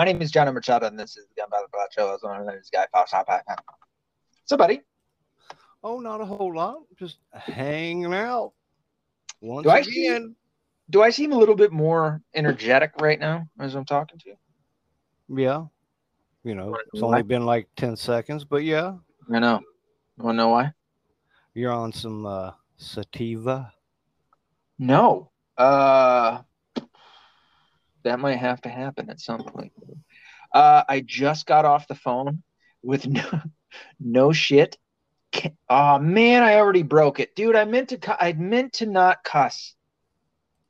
My name is John Machado, and this is the Gun Battle Black Show. I was one of those guy pops up. So, buddy, Oh, not a whole lot. Just hanging out. Once Do I see- again. do I seem a little bit more energetic right now as I'm talking to you? Yeah. You know, it's only been like 10 seconds, but yeah, I know. You want to know why? you're on some uh, sativa. No. Uh, that might have to happen at some point. Uh, I just got off the phone with no, no shit. Oh man, I already broke it, dude. I meant to. I meant to not cuss.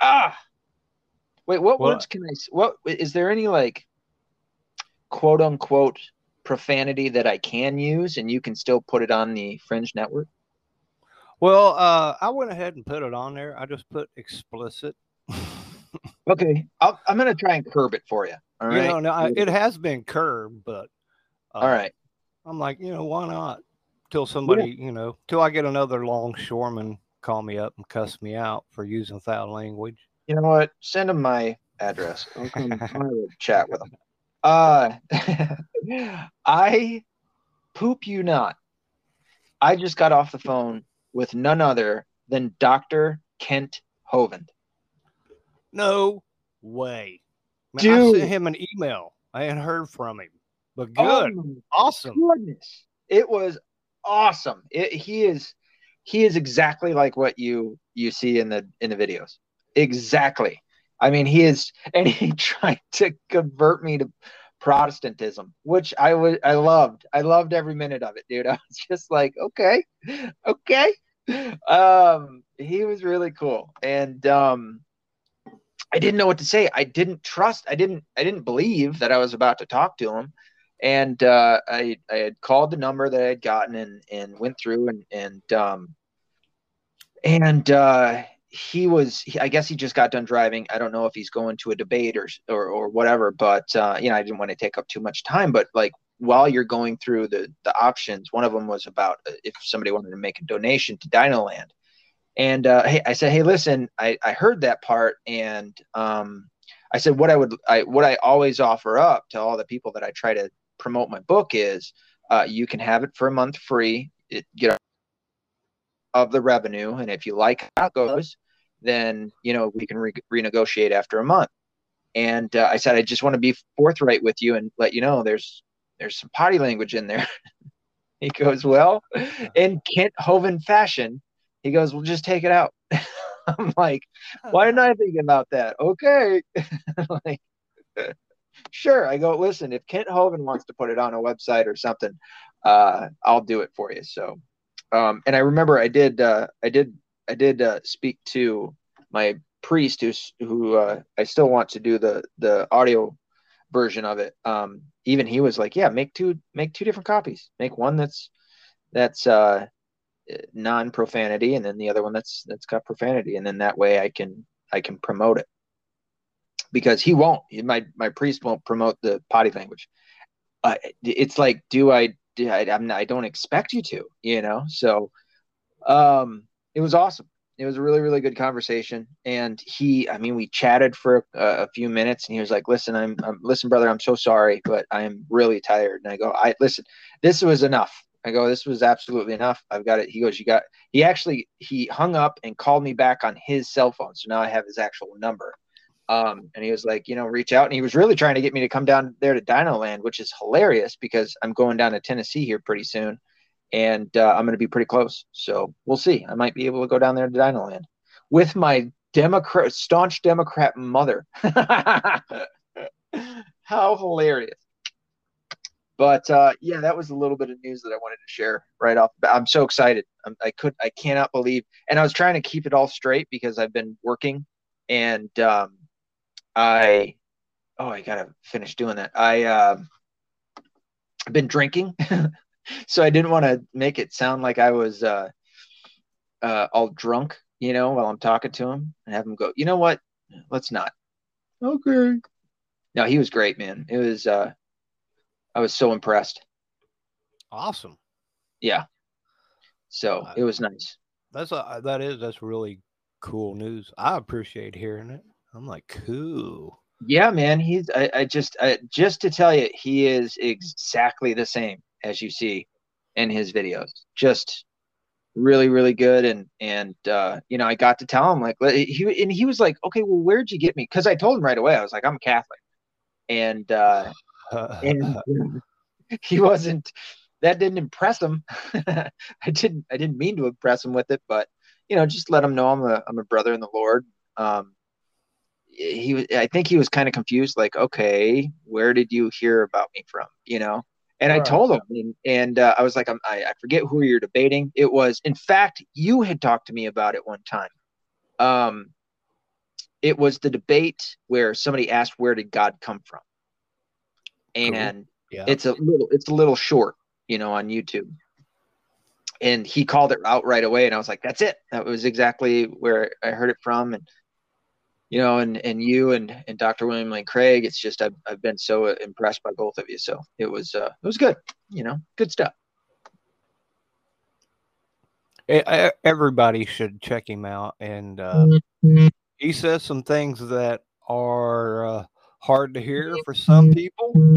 Ah. Wait, what words can I? What is there any like, quote unquote, profanity that I can use, and you can still put it on the Fringe Network? Well, uh, I went ahead and put it on there. I just put explicit. Okay, I'll, I'm gonna try and curb it for you. All You know, now, I- it has been curbed, but uh, All right. I'm like, you know, why not? Till somebody, you know, till I get another longshoreman call me up and cuss me out for using foul language. You know what? Send him my address. I'll come, I'll have a chat with him. Uh, I poop you not. I just got off the phone with none other than Dr. Kent Hovind. No way. Man, I sent him an email. I hadn't heard from him, but good, Oh, awesome. goodness. It was awesome. It, he is he is exactly like what you you see in the in the videos. Exactly. I mean, he is and he tried to convert me to Protestantism, which I was I loved. I loved every minute of it, dude. I was just like, okay. Okay. Um he was really cool. And um I didn't know what to say. I didn't trust. I didn't I didn't believe that I was about to talk to him and uh, I I had called the number that I had gotten and and went through and and um and uh, he was he, I guess he just got done driving. I don't know if he's going to a debate or or or whatever, but uh, you know I didn't want to take up too much time. But like while you're going through the the options, one of them was about uh, if somebody wanted to make a donation to Dinoland. And uh, hey, I said, hey, listen, I, I heard that part, and um, I said what I would I what I always offer up to all the people that I try to promote my book is uh, you can have it for a month free. It, you know of the revenue. And if you like how it goes then you know we can re- renegotiate after a month. And uh, i said i just want to be forthright with you and let you know there's there's some potty language in there. He goes well in kent hovind fashion he goes well just take it out i'm like why didn't I think about that? Okay. like, sure. I go, listen, if Kent Hovind wants to put it on a website or something, uh, I'll do it for you. So, um, and I remember I did, uh, I did, I did, uh, speak to my priest who's, who, uh, I still want to do the, the audio version of it. Um, even he was like, yeah, make two, make two different copies, make one that's, that's, uh, non profanity and then the other one that's that's got profanity and then that way I can I can promote it. Because he won't my my priest won't promote the potty language. Uh, it's like do I do I I'm not, I don't expect you to you know? So um it was awesome. It was a really really good conversation. And he I mean we chatted for a, a few minutes and he was like listen I'm, I'm listen brother I'm so sorry but I'm really tired. And I go I listen this was enough I go, this was absolutely enough. I've got it. He goes, you got, he actually, he hung up and called me back on his cell phone. So now I have his actual number. Um, and he was like, you know, reach out. And he was really trying to get me to come down there to Dino Land, which is hilarious because I'm going down to Tennessee here pretty soon. And uh, I'm going to be pretty close. So we'll see. I might be able to go down there to Dino Land with my Democrat, staunch Democrat mother. How hilarious. But uh, yeah, that was a little bit of news that I wanted to share right off. I'm so excited. I'm, I could, I cannot believe. And I was trying to keep it all straight because I've been working, and um, I, oh, I gotta finish doing that. I, um, I've been drinking, so I didn't want to make it sound like I was uh, uh, all drunk, you know, while I'm talking to him, and have him go, you know what? Let's not. Okay. No, he was great, man. It was. Uh, I was so impressed. Awesome. Yeah. So it was nice. That's a, uh, that is that's really cool news. I appreciate hearing it. I'm like, cool. Yeah, man. He's I, I just I, just to tell you, he is exactly the same as you see in his videos. Just really, really good. And and uh, you know, I got to tell him like he and he was like, okay, well, where'd you get me? Because I told him right away. I was like, I'm a Catholic, and uh, and he wasn't. That didn't impress him. I didn't. I didn't mean to impress him with it, but you know, just let him know I'm a I'm a brother in the Lord. Um, he was I think he was kind of confused, like, okay, where did you hear about me from? You know? And I told him, and, and uh, I was like, I, I forget who you're debating. It was, in fact, you had talked to me about it one time. Um, it was the debate where somebody asked, "Where did God come from?" And cool. yeah. it's a little, it's a little short, you know, on YouTube. And he called it out right away, and I was like, "That's it. That was exactly where I heard it from." And you know, and and you and and Dr. William Lane Craig, it's just I've I've been so impressed by both of you. So it was uh, it was good, you know, good stuff. Everybody should check him out, and uh, mm-hmm. he says some things that are uh, hard to hear for some people,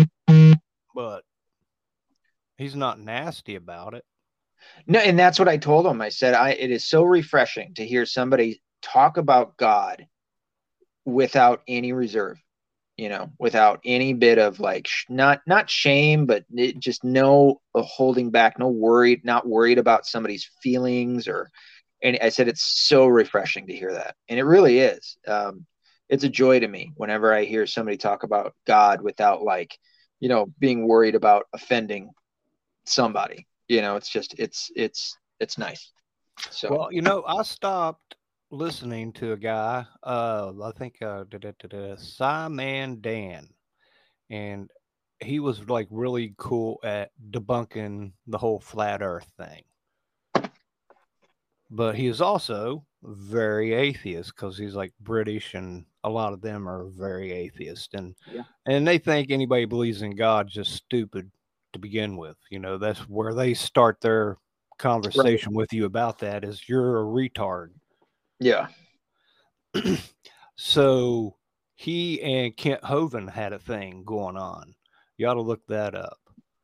but he's not nasty about it. No, and that's what I told him. I said, I it is so refreshing to hear somebody talk about God without any reserve you know without any bit of like sh- not not shame but it, just no uh, holding back no worried not worried about somebody's feelings or and i said it's so refreshing to hear that and it really is um, it's a joy to me whenever i hear somebody talk about god without like you know being worried about offending somebody you know it's just it's it's it's nice so well you know i stopped listening to a guy, uh, I think uh, Simon Dan, and he was like really cool at debunking the whole flat Earth thing. But he is also very atheist because he's like British, and a lot of them are very atheist, and yeah. and they think anybody believes in God just stupid to begin with. You know, that's where they start their conversation right. with you about that is you're a retard yeah. so he and Kent Hovind had a thing going on. You ought to look that up.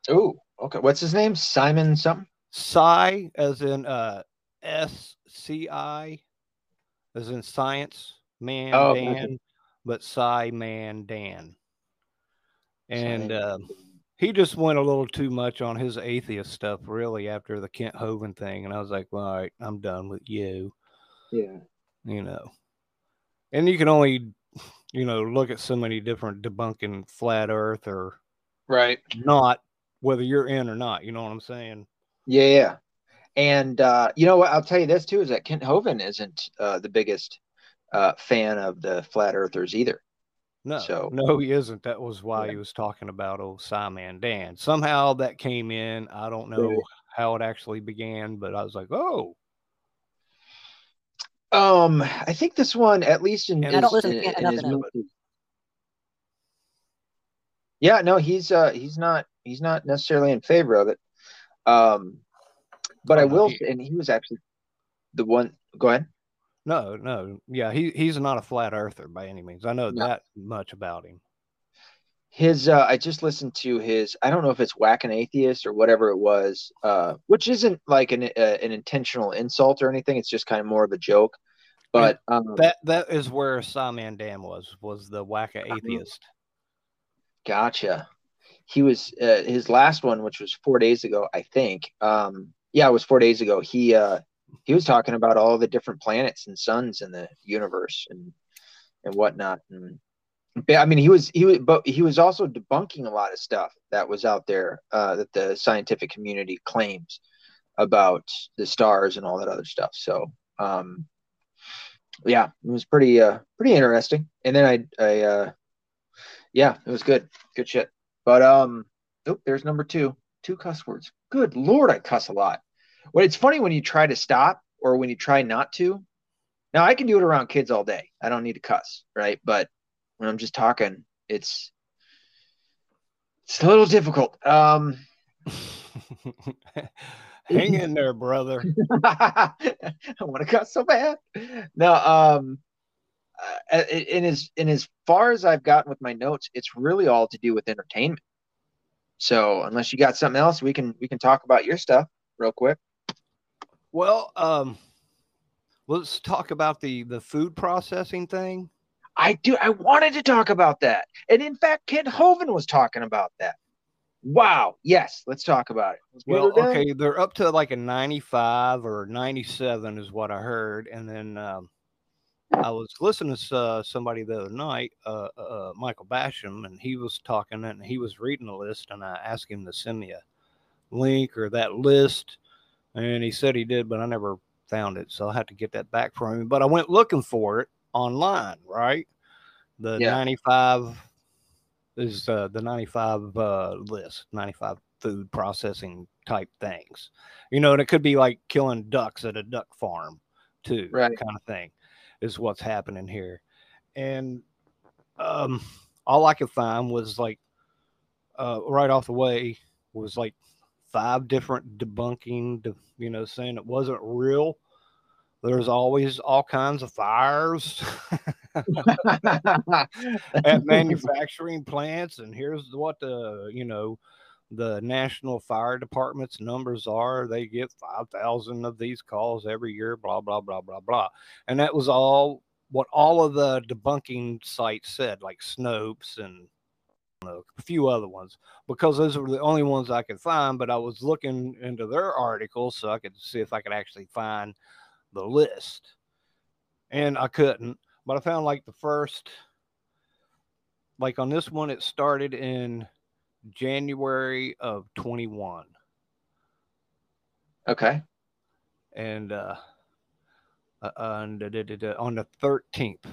Oh, okay. What's his name? Simon something? Sci, as in uh, S C I, as in science man oh, Dan, okay. but Sci man Dan. And uh, he just went a little too much on his atheist stuff, really, after the Kent Hovind thing. And I was like, well, all right, I'm done with you. Yeah. You know, and you can only, you know, look at so many different debunking flat Earth or right not, whether you're in or not. You know what I'm saying? Yeah, yeah. And uh, you know what? I'll tell you this too: is that Kent Hovind isn't uh, the biggest uh, fan of the flat earthers either. No, so no, he isn't. That was why yeah. he was talking about old Simon Dan. Somehow that came in. I don't know how it actually began, but I was like, oh, um, I think this one, at least in, his, I don't listen in, in his movie. Yeah, no, he's uh he's not he's not necessarily in favor of it. Um, but oh, I will, he, and he was actually the one. Go ahead. No, no, yeah, he he's not a flat earther by any means. I know no. that much about him. His, uh, I just listened to his. I don't know if it's whack an atheist or whatever it was, uh, which isn't like an uh, an intentional insult or anything. It's just kind of more of a joke. But um, that that is where Simon Dan was was the wacka atheist. Gotcha. He was uh, his last one, which was four days ago, I think. Um, yeah, it was four days ago. He uh, he was talking about all the different planets and suns in the universe and and whatnot. And I mean, he was he was, but he was also debunking a lot of stuff that was out there uh, that the scientific community claims about the stars and all that other stuff. So, um, yeah, it was pretty uh pretty interesting. And then I I uh yeah, it was good. Good shit. But um oh, there's number two. Two cuss words. Good lord, I cuss a lot. Well, it's funny when you try to stop or when you try not to. Now I can do it around kids all day. I don't need to cuss, right? But when I'm just talking, it's it's a little difficult. Um Hang in there, brother. I want to cut so bad. No, um, uh, in as in as far as I've gotten with my notes, it's really all to do with entertainment. So unless you got something else, we can we can talk about your stuff real quick. Well, um, let's talk about the the food processing thing. I do. I wanted to talk about that, and in fact, Kent Hovind was talking about that. Wow. Yes, let's talk about it. well, okay, they're up to like a 95 or 97 is what I heard, and then um, I was listening to uh, somebody the other night, uh, uh, uh, Michael Basham, and he was talking and he was reading the list, and I asked him to send me a link or that list, and he said he did, but I never found it, so I had to get that back from him. But I went looking for it online, right? The yeah. 95 is uh, the 95 uh, list, 95 food processing type things, you know, and it could be like killing ducks at a duck farm too, right. kind of thing is what's happening here. And um, all I could find was like uh, right off the way was like five different debunking, you know, saying it wasn't real. There's always all kinds of fires at manufacturing plants, and here's what the you know the national fire department's numbers are. They get 5,000 of these calls every year, blah, blah, blah, blah, blah. And that was all what all of the debunking sites said, like Snopes and know, a few other ones, because those were the only ones I could find. But I was looking into their articles so I could see if I could actually find the list. And I couldn't, but I found like the first, like on this one, it started in January of 21. Okay. And uh, uh, on, the, on the 13th.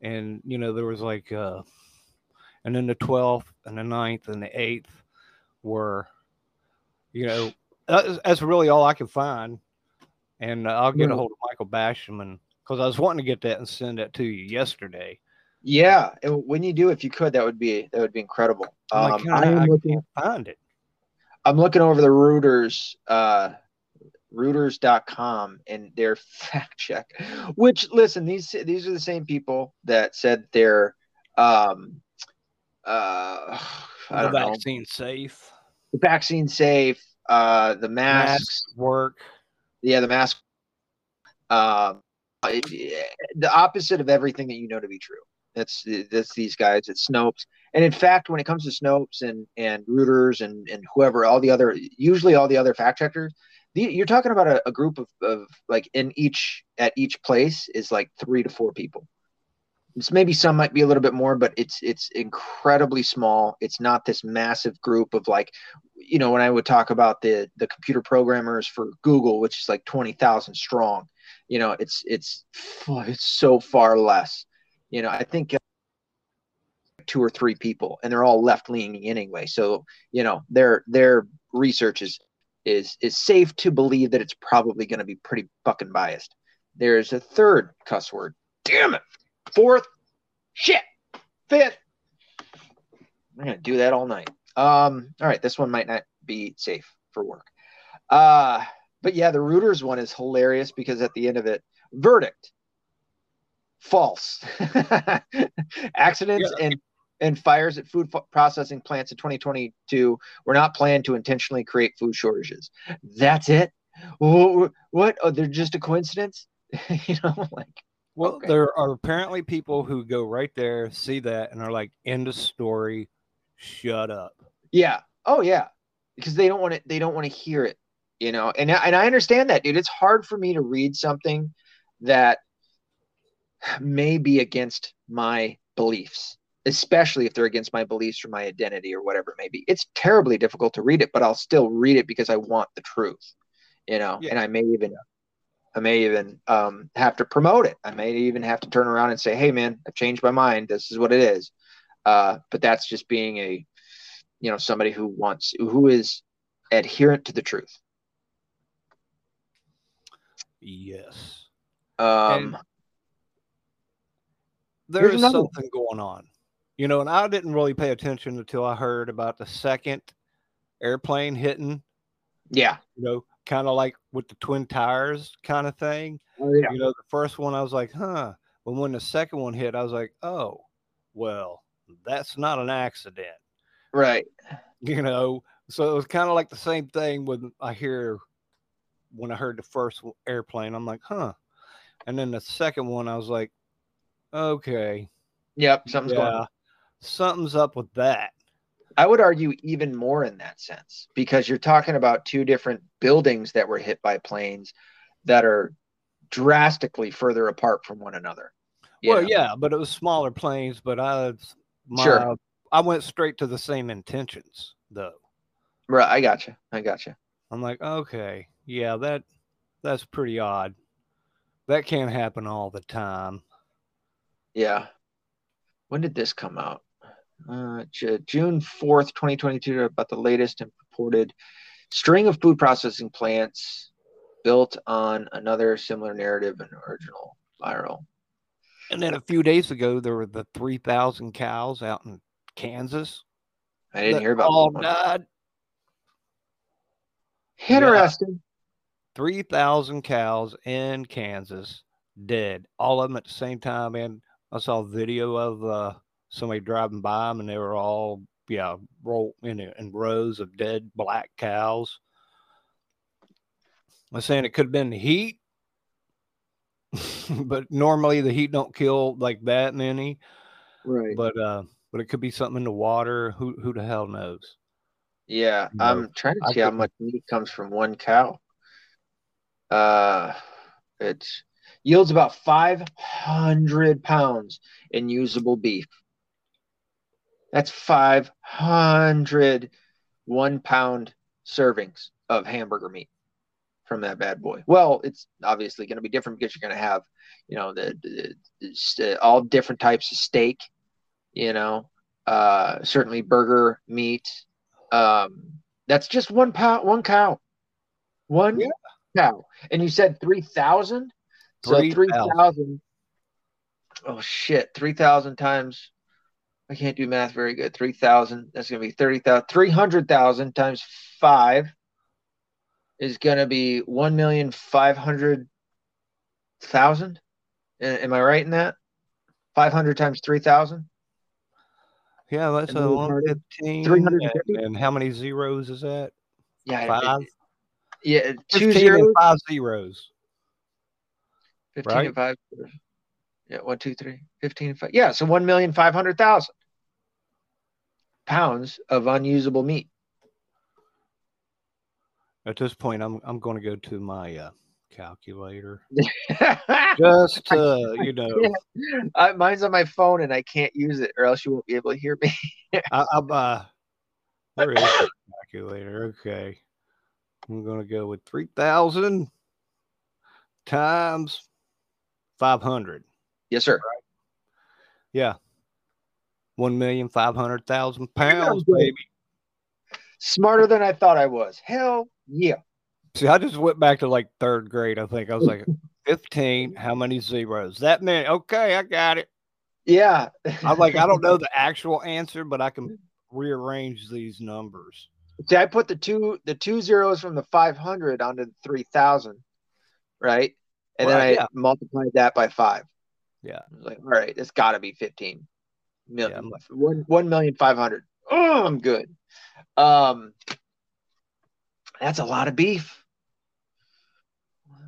And, you know, there was like, uh, and then the 12th and the 9th and the 8th were, you know, that's, that's really all I could find. And uh, I'll get a hold of Michael Basham because I was wanting to get that and send that to you yesterday. Yeah, when you do, if you could, that would be that would be incredible. Um, like, I, I looking, can't find it. I'm looking over the Reuters, uh, Reuters.com and their fact check. Which listen, these these are the same people that said they're um, uh, I the vaccine know, safe. The vaccine safe. Uh, the masks, masks work. Yeah, the mask. Uh, the opposite of everything that you know to be true. That's that's these guys at Snopes. And in fact, when it comes to Snopes and and Reuters and and whoever, all the other, usually all the other fact checkers, the, you're talking about a, a group of, of like in each at each place is like three to four people. Maybe some might be a little bit more, but it's it's incredibly small. It's not this massive group of like, you know, when I would talk about the the computer programmers for Google, which is like twenty thousand strong, you know, it's it's it's so far less you know, I think uh, two or three people, and they're all left leaning anyway. So you know, their their research is is is safe to believe that it's probably going to be pretty fucking biased. There's a third cuss word. Damn it. Fourth. Shit. Fifth. I'm gonna do that all night. Um. All right. This one might not be safe for work. Uh. But yeah, the Reuters one is hilarious because at the end of it, verdict false. Accidents yeah. and and fires at food processing plants in 2022 were not planned to intentionally create food shortages. That's it. What? Oh, they're just a coincidence. you know, like. Well, okay. there are apparently people who go right there, see that, and are like, "End of story. Shut up." Yeah. Oh yeah. Because they don't want to. They don't want to hear it. You know, and and I understand that, dude. It's hard for me to read something that may be against my beliefs, especially if they're against my beliefs or my identity or whatever it may be. It's terribly difficult to read it, but I'll still read it because I want the truth, you know, yeah. and I may even I may even um, have to promote it. I may even have to turn around and say, "Hey, man, I've changed my mind. This is what it is." Uh, but that's just being a, you know, somebody who wants, who is adherent to the truth. Yes. Um, and there's something going on, you know, and I didn't really pay attention until I heard about the second airplane hitting. Yeah. You know, kind of like with the twin towers kind of thing. Oh, yeah. You know, the first one I was like, huh. But when the second one hit, I was like, oh, well, that's not an accident. Right. You know, so it was kind of like the same thing when I hear when I heard the first airplane, I'm like, huh. And then the second one, I was like, okay. Yep, something's yeah, going on. Something's up with that. I would argue even more in that sense because you're talking about two different buildings that were hit by planes that are drastically further apart from one another. Well, know? yeah, but it was smaller planes, but I my, sure. I went straight to the same intentions though. Right, I got you. I got you. I'm like, okay, yeah, that that's pretty odd. That can't happen all the time. Yeah. When did this come out? Uh, June 4th, 2022, about the latest and purported string of food processing plants built on another similar narrative and original viral. And then a few days ago, there were the 3,000 cows out in Kansas. I didn't hear about all died. Interesting. Yeah. 3,000 cows in Kansas dead, all of them at the same time. And I saw a video of uh, somebody driving by them, and they were all, yeah, roll in, in rows of dead black cows. I'm saying it could have been the heat, but normally the heat don't kill like that many. Right. But uh, but it could be something in the water. Who who the hell knows? Yeah, you I'm trying to see how much meat comes from one cow. Uh, it yields about 500 pounds in usable beef. That's 500 one pound servings of hamburger meat from that bad boy. Well, it's obviously going to be different because you're going to have, you know, the, the, the, all different types of steak, you know, uh, certainly burger meat. Um, that's just one pound, one cow, one yeah. cow. And you said 3,000? So 3,000. oh, shit. 3,000 times. I can't do math very good. 3,000. That's going to be 30,000. 300,000 times five is going to be 1,500,000. Am I right in that? 500 times 3,000? Yeah, that's a 115. 350. And, and how many zeros is that? Yeah. Five? It, yeah, two zeros. five zeros. 15 right? and five. Yeah, one, two, three, 15 and five. Yeah, so 1,500,000 pounds of unusable meat. At this point, I'm I'm going to go to my uh, calculator. Just uh, you know, uh, mine's on my phone and I can't use it, or else you won't be able to hear me. I, am uh, where is the calculator? Okay, I'm going to go with three thousand times five hundred. Yes, sir. Right? Yeah, one million five hundred thousand pounds, baby. Smarter than I thought I was. Hell yeah. See, I just went back to like third grade. I think I was like 15. How many zeros? That many. Okay, I got it. Yeah. I'm like, I don't know the actual answer, but I can rearrange these numbers. See, I put the two the two zeros from the 500 onto the 3,000, right? And well, then I yeah. multiplied that by five. Yeah. I was like, all right, it's got to be 15 million. Yeah, one, 1 million 500. Oh, I'm good. Um, that's a lot of beef.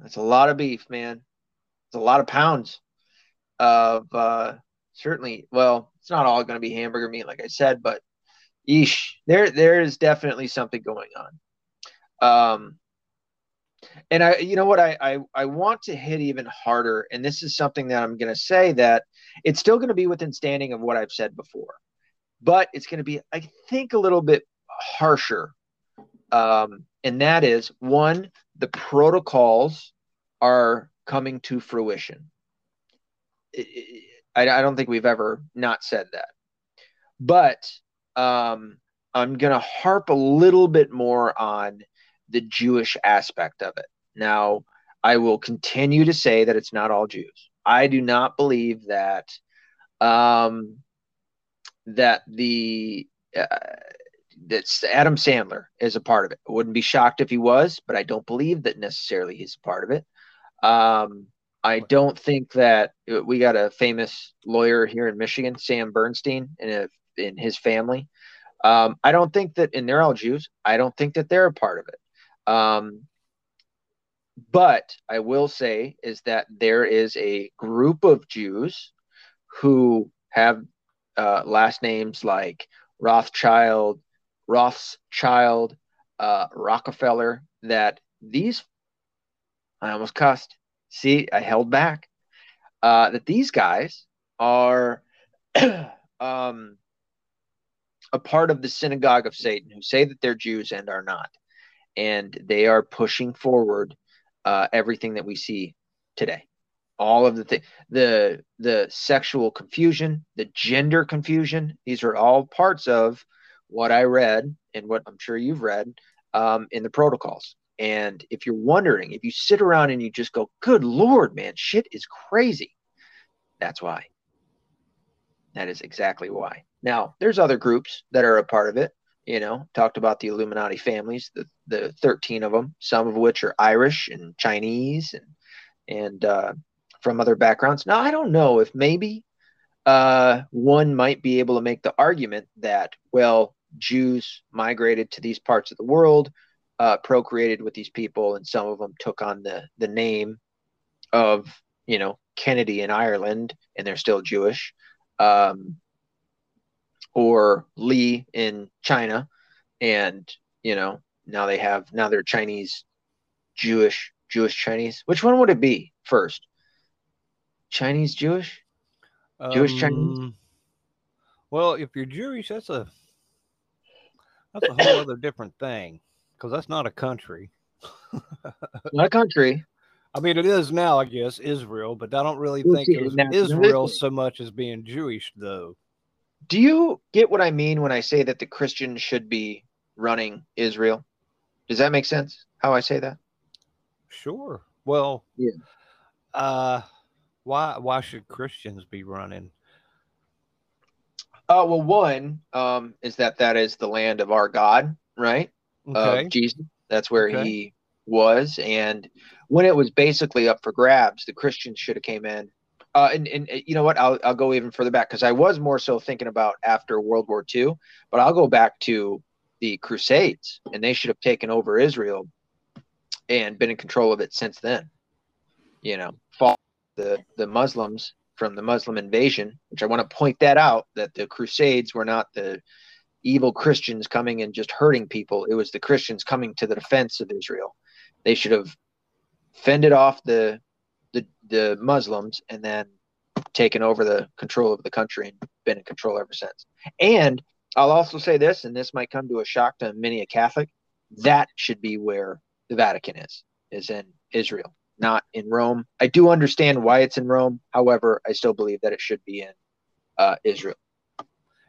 That's a lot of beef, man. It's a lot of pounds of uh, certainly. Well, it's not all going to be hamburger meat, like I said, but yeesh, there there is definitely something going on. Um, and I, you know what, I, I I want to hit even harder, and this is something that I'm going to say that it's still going to be within standing of what I've said before, but it's going to be, I think, a little bit harsher um, and that is one, the protocols are coming to fruition. I, I don't think we've ever not said that. But um, I'm going to harp a little bit more on the Jewish aspect of it. Now, I will continue to say that it's not all Jews. I do not believe that um, that the uh, that's Adam Sandler is a part of it. Wouldn't be shocked if he was, but I don't believe that necessarily he's a part of it. Um, I don't think that uh, we got a famous lawyer here in Michigan, Sam Bernstein, in, in his family. Um, I don't think that, and they're all Jews. I don't think that they're a part of it. Um, but I will say is that there is a group of Jews who have uh, last names like Rothschild, Rothschild, uh, Rockefeller. That these, I almost cussed. See, I held back. Uh, that these guys are um, a part of the synagogue of Satan who say that they're Jews and are not. And they are pushing forward uh, everything that we see today. All of the th- the the sexual confusion, the gender confusion. These are all parts of what I read and what I'm sure you've read um, in the protocols. And if you're wondering, if you sit around and you just go, "Good Lord, man, shit is crazy," that's why. That is exactly why. Now, there's other groups that are a part of it you know talked about the illuminati families the the 13 of them some of which are irish and chinese and and uh, from other backgrounds. Now i don't know if maybe uh, one might be able to make the argument that well jews migrated to these parts of the world uh, procreated with these people and some of them took on the the name of you know kennedy in ireland and they're still jewish. Um, or Lee in China, and you know now they have now they're Chinese, Jewish, Jewish Chinese. Which one would it be first? Chinese Jewish, Jewish um, Chinese. Well, if you're Jewish, that's a that's a whole other different thing because that's not a country. not a country. I mean, it is now, I guess, Israel, but I don't really think of Israel so much as being Jewish, though. Do you get what I mean when I say that the Christians should be running Israel? Does that make sense? How I say that? Sure. Well, yeah. Uh, why why should Christians be running? Uh, well, one um, is that that is the land of our God, right? Okay. Jesus. That's where okay. he was, and when it was basically up for grabs, the Christians should have came in uh, and, and you know what? I'll, I'll go even further back because I was more so thinking about after World War II, but I'll go back to the Crusades, and they should have taken over Israel and been in control of it since then. You know, fought the the Muslims from the Muslim invasion, which I want to point that out that the Crusades were not the evil Christians coming and just hurting people. It was the Christians coming to the defense of Israel. They should have fended off the the the Muslims and then taken over the control of the country and been in control ever since. And I'll also say this, and this might come to a shock to many a Catholic, that should be where the Vatican is, is in Israel, not in Rome. I do understand why it's in Rome. However, I still believe that it should be in uh, Israel.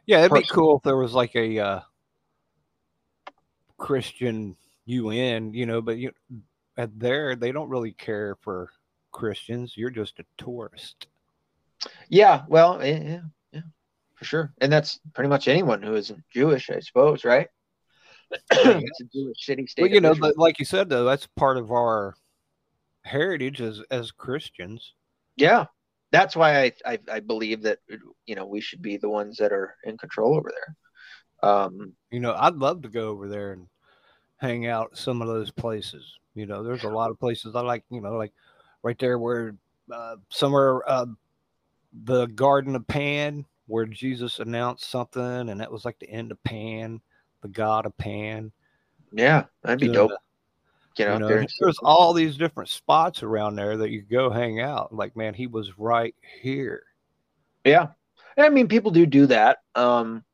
Yeah, it'd Personally. be cool if there was like a uh, Christian UN, you know, but you at there they don't really care for Christians. You're just a tourist. Yeah, well, yeah, yeah, for sure. And that's pretty much anyone who isn't Jewish, I suppose, right? it's a Jewish city state. Well, you know, but like you said, though, that's part of our heritage as as Christians. Yeah, that's why I, I, I believe that you know we should be the ones that are in control over there. Um, you know, I'd love to go over there and hang out some of those places. You know, there's a lot of places I like. You know, like right there where uh, somewhere uh, the Garden of Pan, where Jesus announced something, and that was like the end of Pan, the God of Pan. Yeah, that'd be dope. Get out you know, there. There's all these different spots around there that you go hang out. Like, man, he was right here. Yeah, I mean, people do do that. Um,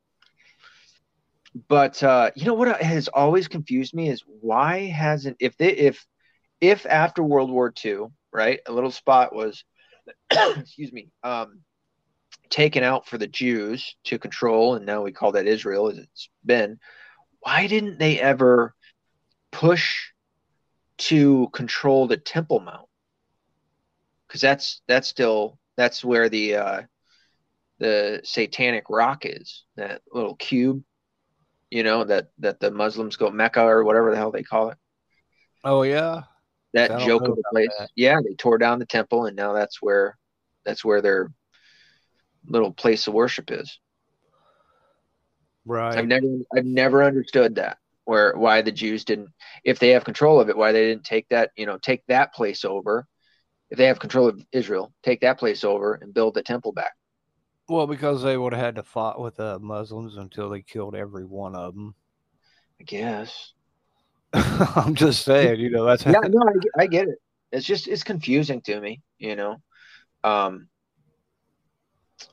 but uh, you know what has always confused me is why hasn't if they if if after World War II right? A little spot was, excuse me, um, taken out for the Jews to control, and now we call that Israel as it's been. Why didn't they ever push to control the Temple Mount? Because that's that's still that's where the uh, the satanic rock is that little cube, you know that that the Muslims go Mecca or whatever the hell they call it. Oh yeah, that joke of a place. That. Yeah, they tore down the temple, and now that's where that's where their little place of worship is. Right. I've never I've never understood that where why the Jews didn't if they have control of it why they didn't take that you know take that place over if they have control of Israel take that place over and build the temple back. Well, because they would have had to fight with the Muslims until they killed every one of them. I guess. I'm just saying, you know, that's yeah, no, I, I, get it. It's just it's confusing to me, you know. Um,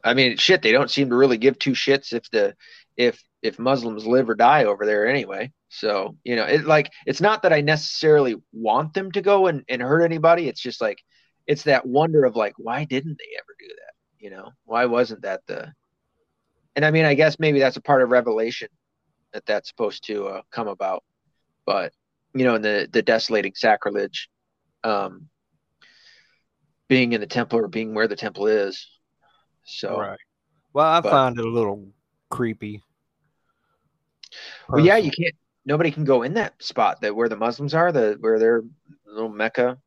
I mean, shit, they don't seem to really give two shits if the if if Muslims live or die over there anyway. So you know, it like it's not that I necessarily want them to go and, and hurt anybody. It's just like it's that wonder of like, why didn't they ever do that? You know, why wasn't that the? And I mean, I guess maybe that's a part of Revelation that that's supposed to uh, come about but you know, in the the desolating sacrilege, um, being in the temple or being where the temple is. So, right. Well, I but, find it a little creepy. Well, yeah, you can't. Nobody can go in that spot that where the Muslims are, the where they're little Mecca,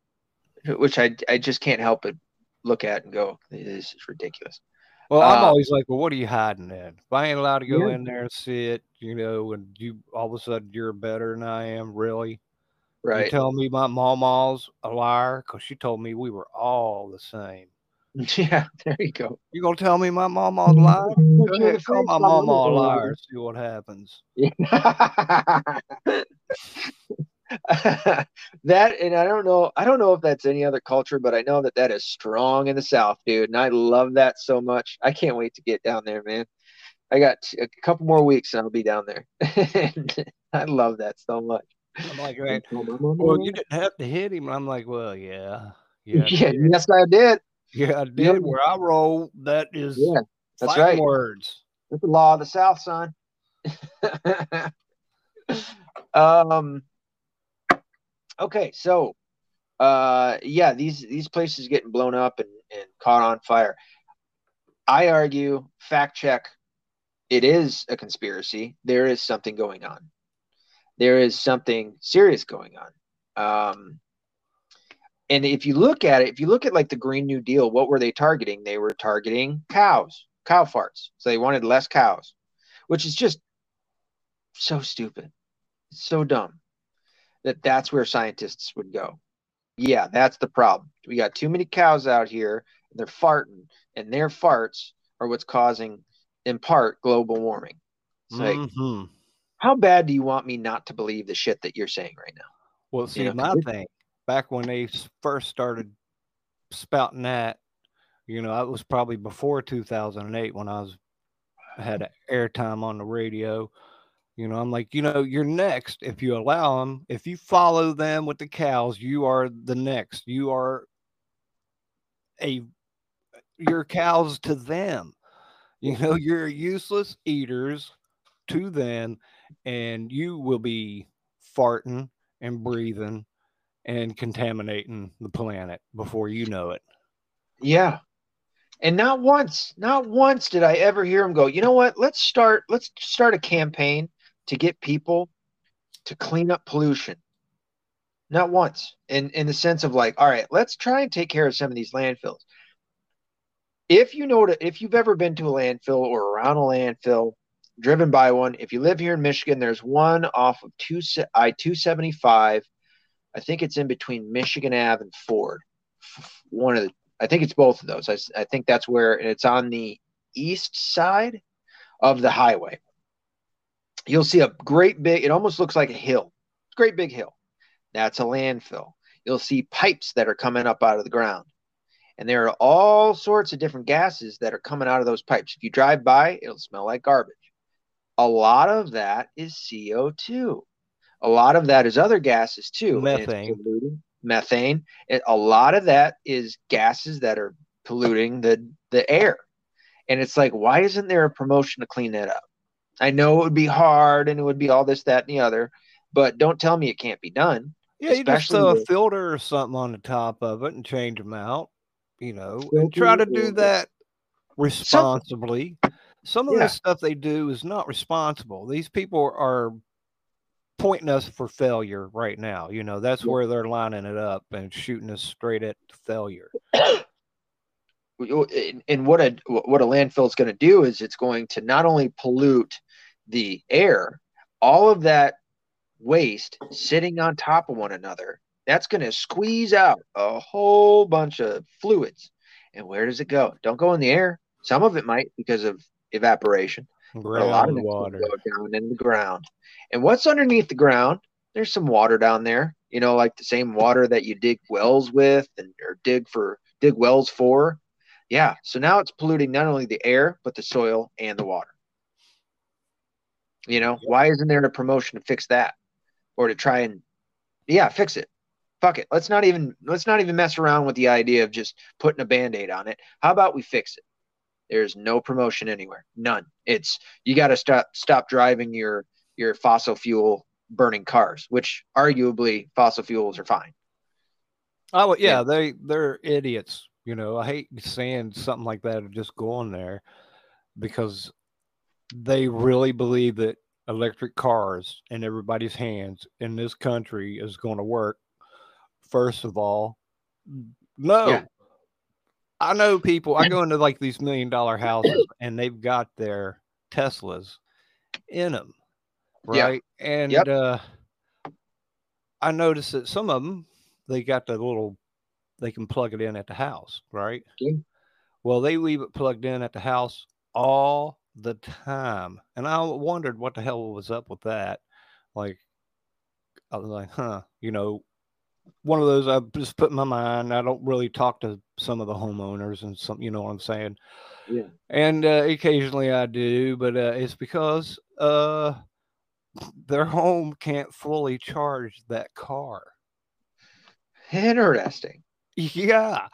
which I I just can't help but look at and go, this is ridiculous. Well, I'm uh, always like, well, what are you hiding in? If I ain't allowed to go yeah. in there and see it, you know, and you all of a sudden you're better than I am, really? Right. You tell me my mama's a liar because she told me we were all the same. Yeah, there you go. You gonna tell me my mama's a liar? Go ahead, call my mama a liar. See what happens. That and I don't know I don't know if that's any other culture, but I know that that is strong in the South, dude, and I love that so much. I can't wait to get down there, man. I got a couple more weeks and I'll be down there. I love that so much. I'm like, right. Well, you didn't have to hit him. I'm like, well, yeah, yeah, yeah. Yes, I did. Yeah, I did. Yeah. Where I roll, that is yeah, that's right. Words. That's the law of the South, son. um, Okay, so uh yeah, these these places getting blown up and, and caught on fire. I argue, fact check, it is a conspiracy. There is something going on. There is something serious going on. Um, and if you look at it, if you look at like the Green New Deal, what were they targeting? They were targeting cows, cow farts. So they wanted less cows, which is just so stupid. It's so dumb that that's where scientists would go. Yeah, that's the problem. We got too many cows out here, and they're farting, and their farts are what's causing, in part, global warming. It's mm-hmm. like, how bad do you want me not to believe the shit that you're saying right now? Well, see, you know, my thing back when they first started spouting that, you know, that was probably before 2008 when I was had airtime on the radio. You know, I'm like, you know, you're next if you allow them. If you follow them with the cows, you are the next. You are a your cows to them. You know, you're useless eaters to them, and you will be farting and breathing and contaminating the planet before you know it. Yeah. And not once, not once did I ever hear him go, you know what? Let's start, let's start a campaign to get people to clean up pollution. Not once. In in the sense of like, all right, let's try and take care of some of these landfills. If you know if you've ever been to a landfill or around a landfill, driven by one, if you live here in Michigan, there's one off of two I two seventy five. I think it's in between Michigan Ave and Ford. One of the, I think it's both of those. I, I think that's where it's on the east side of the highway you'll see a great big, it almost looks like a hill, great big hill. That's a landfill. You'll see pipes that are coming up out of the ground. And there are all sorts of different gases that are coming out of those pipes. If you drive by, it'll smell like garbage. A lot of that is CO2. A lot of that is other gases too. Methane. Methane. A lot of that is gases that are polluting the, the air. And it's like, why isn't there a promotion to clean that up? I know it would be hard and it would be all this, that, and the other, but don't tell me it can't be done. Yeah, you just throw with, a filter or something on the top of it and change them out, you know, and try to do that responsibly. Some, Some of yeah. the stuff they do is not responsible. These people are pointing us for failure right now. You know, that's where they're lining it up and shooting us straight at failure. and what a what a landfill is going to do is it's going to not only pollute the air, all of that waste sitting on top of one another, that's going to squeeze out a whole bunch of fluids. And where does it go? Don't go in the air. Some of it might because of evaporation. a lot of it go down in the ground. And what's underneath the ground? There's some water down there. You know, like the same water that you dig wells with and or dig for dig wells for. Yeah. So now it's polluting not only the air, but the soil and the water. You know, why isn't there a promotion to fix that? Or to try and yeah, fix it. Fuck it. Let's not even let's not even mess around with the idea of just putting a band-aid on it. How about we fix it? There's no promotion anywhere. None. It's you got to stop stop driving your your fossil fuel burning cars, which arguably fossil fuels are fine. Oh yeah, yeah. they they're idiots. You know, I hate saying something like that or just going there because they really believe that electric cars in everybody's hands in this country is going to work. First of all, no, yeah. I know people. I go into like these million dollar houses and they've got their Teslas in them, right? Yeah. And yep. uh, I noticed that some of them they got the little they can plug it in at the house, right? Yeah. Well, they leave it plugged in at the house all the time, and I wondered what the hell was up with that. Like, I was like, huh, you know, one of those I just put in my mind. I don't really talk to some of the homeowners and some, you know what I'm saying? Yeah. And uh, occasionally I do, but uh, it's because uh, their home can't fully charge that car. Interesting. Yeah.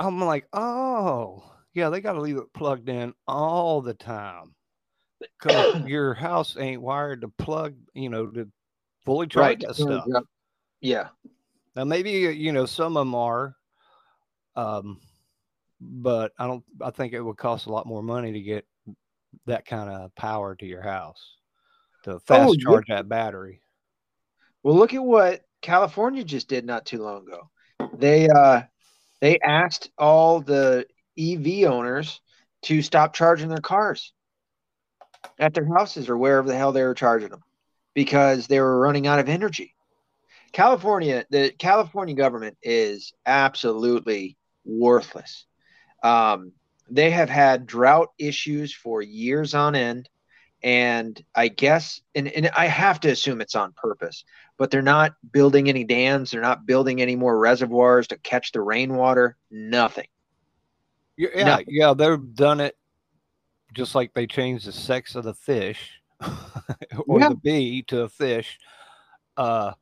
I'm like, oh, yeah, they got to leave it plugged in all the time because your house ain't wired to plug, you know, to fully charge right. that stuff. Yeah. Now maybe you know some of them are, um, but I don't. I think it would cost a lot more money to get that kind of power to your house to fast oh, charge yeah. that battery. Well, look at what California just did not too long ago. They uh, they asked all the EV owners to stop charging their cars at their houses or wherever the hell they were charging them because they were running out of energy. California, the California government is absolutely worthless. Um, they have had drought issues for years on end. And I guess, and, and I have to assume it's on purpose, but they're not building any dams. They're not building any more reservoirs to catch the rainwater. Nothing. Yeah, yeah, they've done it just like they changed the sex of the fish or yeah. the bee to a fish. Uh,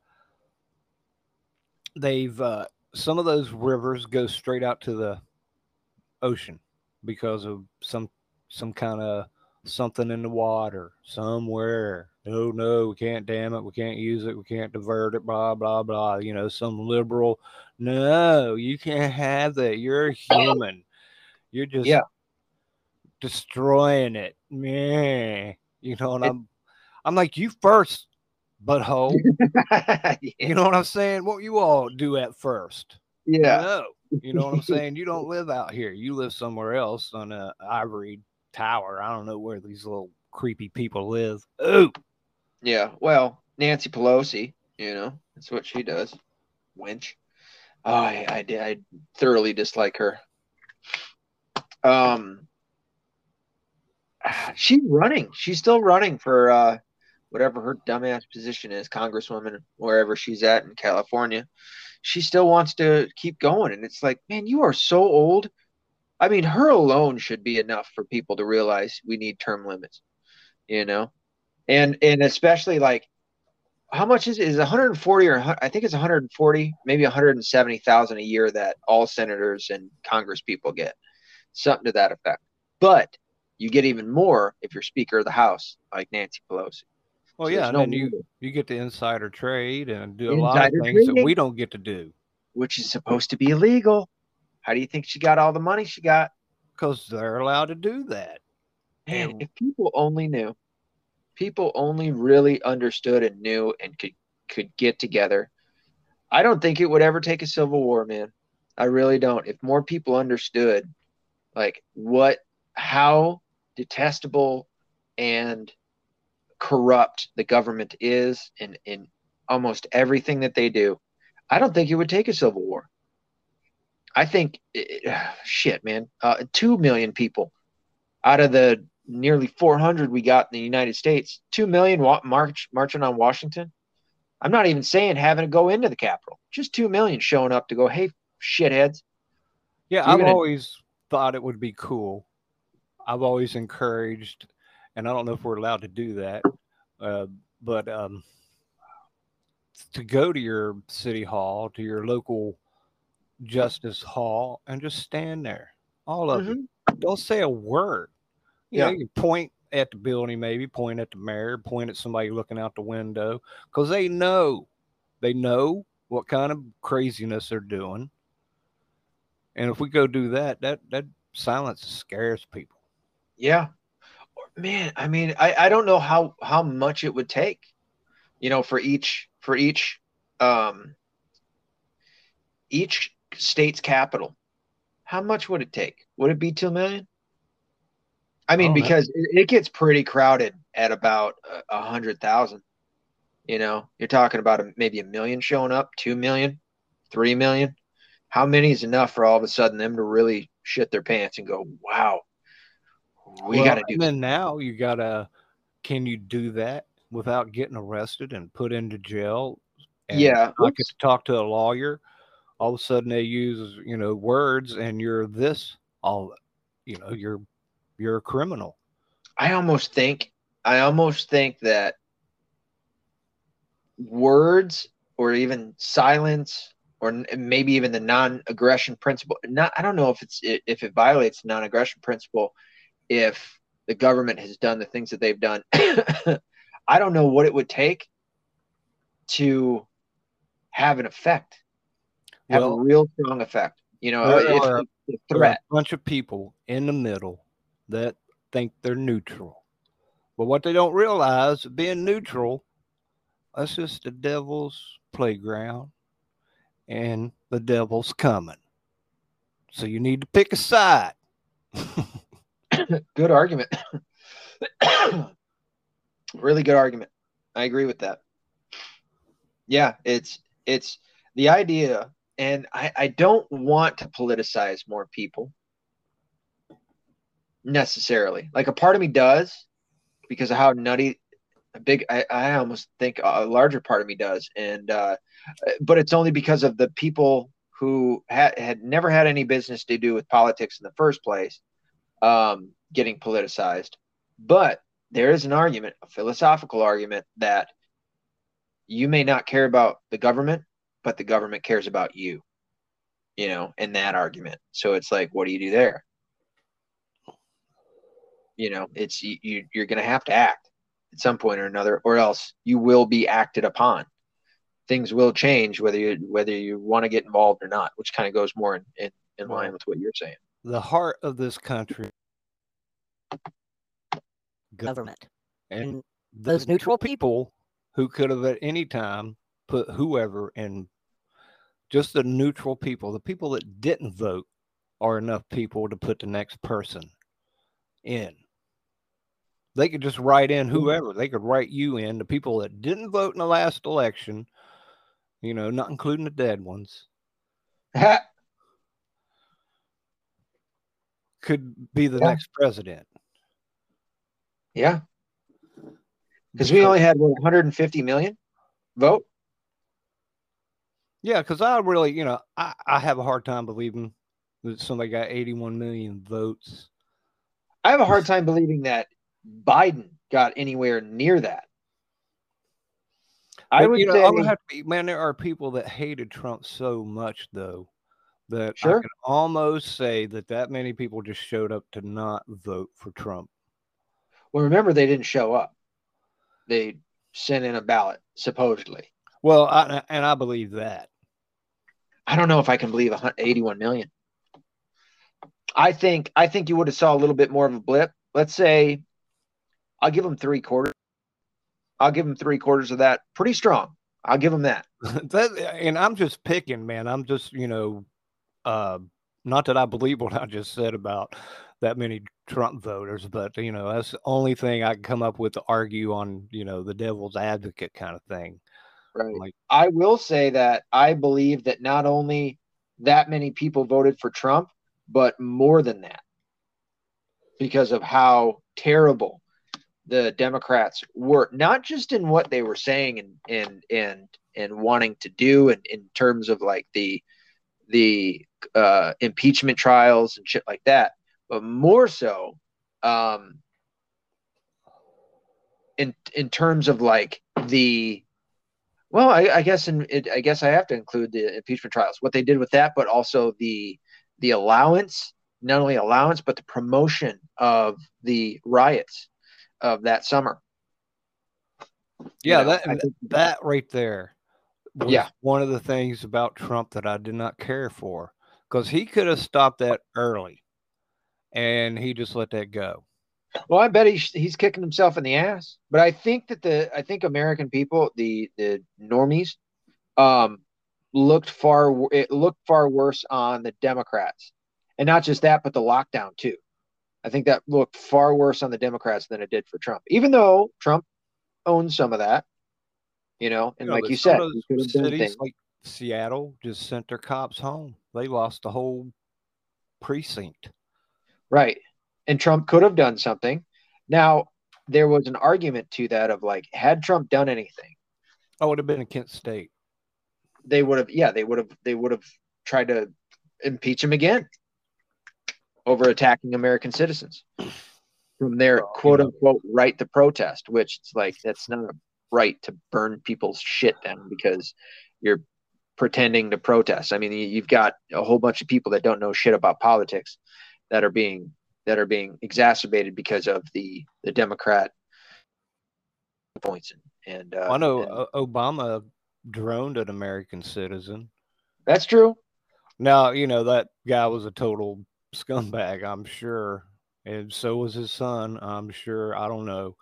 they've uh, some of those rivers go straight out to the ocean because of some some kind of something in the water somewhere. No, no, we can't dam it. We can't use it. We can't divert it. Blah blah blah. You know, some liberal. No, you can't have that. You're a human. You're just yeah. destroying it. Yeah. You know, and it, I'm I'm like you first butthole. yeah. You know what I'm saying? What you all do at first. Yeah. No. You know what I'm saying? You don't live out here. You live somewhere else on a ivory tower. I don't know where these little creepy people live. Ooh. Yeah. Well, Nancy Pelosi, you know, that's what she does. Winch. Oh, I, I, I thoroughly dislike her. Um, she's running. She's still running for uh, whatever her dumbass position is, congresswoman, wherever she's at in California, she still wants to keep going. And it's like, man, you are so old. I mean, her alone should be enough for people to realize we need term limits, you know? And and especially like how much is it? is 140 or I think it's 140, maybe 170,000 a year that all senators and congress people get. Something to that effect. But you get even more if you're speaker of the house like Nancy Pelosi. Well, so yeah, and no then you you get the insider trade and do a insider lot of things trading, that we don't get to do, which is supposed to be illegal. How do you think she got all the money she got? Because they're allowed to do that. Man, and if people only knew. people only really understood and knew and could could get together, I don't think it would ever take a civil war, man. I really don't. If more people understood like what how detestable and corrupt the government is in in almost everything that they do, I don't think it would take a civil war. I think it, shit, man. Uh, two million people out of the nearly 400 we got in the United States, two million wa- march marching on Washington. I'm not even saying having to go into the Capitol. Just two million showing up to go, hey, shitheads. Yeah, I've gonna... always thought it would be cool. I've always encouraged, and I don't know if we're allowed to do that, uh, but um, to go to your city hall, to your local justice hall, and just stand there, all of mm-hmm. you. Don't say a word. You yeah. know, you point at the building, maybe point at the mayor, point at somebody looking out the window, because they know, they know what kind of craziness they're doing. And if we go do that, that that silence scares people. Yeah, man. I mean, I I don't know how how much it would take, you know, for each for each um each state's capital. How much would it take? Would it be two million? I mean, oh, because it, it, gets pretty crowded at about a hundred thousand. You know, you're talking about a, maybe a million showing up, two million, three million. How many is enough for all of a sudden them to really shit their pants and go, "Wow, we well, got to do." And then now you gotta. Can you do that without getting arrested and put into jail? yeah, I could talk to a lawyer. All of a sudden, they use you know words, and you're this all. You know, you're you're a criminal. I almost think I almost think that words or even silence or maybe even the non-aggression principle not I don't know if it's if it violates the non-aggression principle if the government has done the things that they've done. I don't know what it would take to have an effect have well, a real strong effect you know if, if threat a bunch of people in the middle that think they're neutral. But what they don't realize, being neutral, that's just the devil's playground, and the devil's coming. So you need to pick a side. good argument. really good argument. I agree with that. Yeah, it's it's the idea, and I, I don't want to politicize more people necessarily. Like a part of me does because of how nutty a big I, I almost think a larger part of me does. And uh but it's only because of the people who had had never had any business to do with politics in the first place um getting politicized. But there is an argument a philosophical argument that you may not care about the government but the government cares about you you know in that argument. So it's like what do you do there? You know it's you you're going to have to act at some point or another or else you will be acted upon. Things will change whether you whether you want to get involved or not which kind of goes more in, in, in line with what you're saying. The heart of this country government. And those neutral people who could have at any time put whoever in just the neutral people the people that didn't vote are enough people to put the next person in they could just write in mm-hmm. whoever. They could write you in. The people that didn't vote in the last election, you know, not including the dead ones, could be the yeah. next president. Yeah. Because we only had what, 150 million vote. Yeah, because I really, you know, I, I have a hard time believing that somebody got 81 million votes. I have a hard time believing that Biden got anywhere near that. I would you know, say, I'm gonna have to be, man, there are people that hated Trump so much though that sure. I can almost say that that many people just showed up to not vote for Trump. Well, remember they didn't show up; they sent in a ballot supposedly. Well, I, and I believe that. I don't know if I can believe 81 million. I think I think you would have saw a little bit more of a blip. Let's say I'll give them three quarters I'll give him three quarters of that. Pretty strong. I'll give him that. that and I'm just picking, man. I'm just, you know, uh, not that I believe what I just said about that many Trump voters, but you know, that's the only thing I can come up with to argue on, you know, the devil's advocate kind of thing. Right. Like, I will say that I believe that not only that many people voted for Trump, but more than that because of how terrible the Democrats were, not just in what they were saying and and and and wanting to do, and in terms of like the the uh, impeachment trials and shit like that, but more so um, in in terms of like the well, I, I guess in it, I guess I have to include the impeachment trials, what they did with that, but also the the allowance, not only allowance, but the promotion of the riots of that summer. Yeah, you know, that think, that right there was yeah. one of the things about Trump that I did not care for because he could have stopped that early and he just let that go. Well, I bet he's he's kicking himself in the ass. But I think that the I think American people, the the normies, um, looked far it looked far worse on the Democrats, and not just that, but the lockdown too. I think that looked far worse on the Democrats than it did for Trump, even though Trump owns some of that. You know, and you know, like you said, cities like Seattle just sent their cops home. They lost the whole precinct. Right. And Trump could have done something. Now, there was an argument to that of like, had Trump done anything, oh, I would have been a Kent State. They would have, yeah, they would have, they would have tried to impeach him again over attacking American citizens from their quote unquote right to protest, which it's like that's not a right to burn people's shit down because you're pretending to protest. I mean, you've got a whole bunch of people that don't know shit about politics that are being that are being exacerbated because of the the Democrat points and, and uh, I know and, Obama droned an American citizen. That's true. Now you know that guy was a total scumbag, I'm sure, and so was his son. I'm sure. I don't know,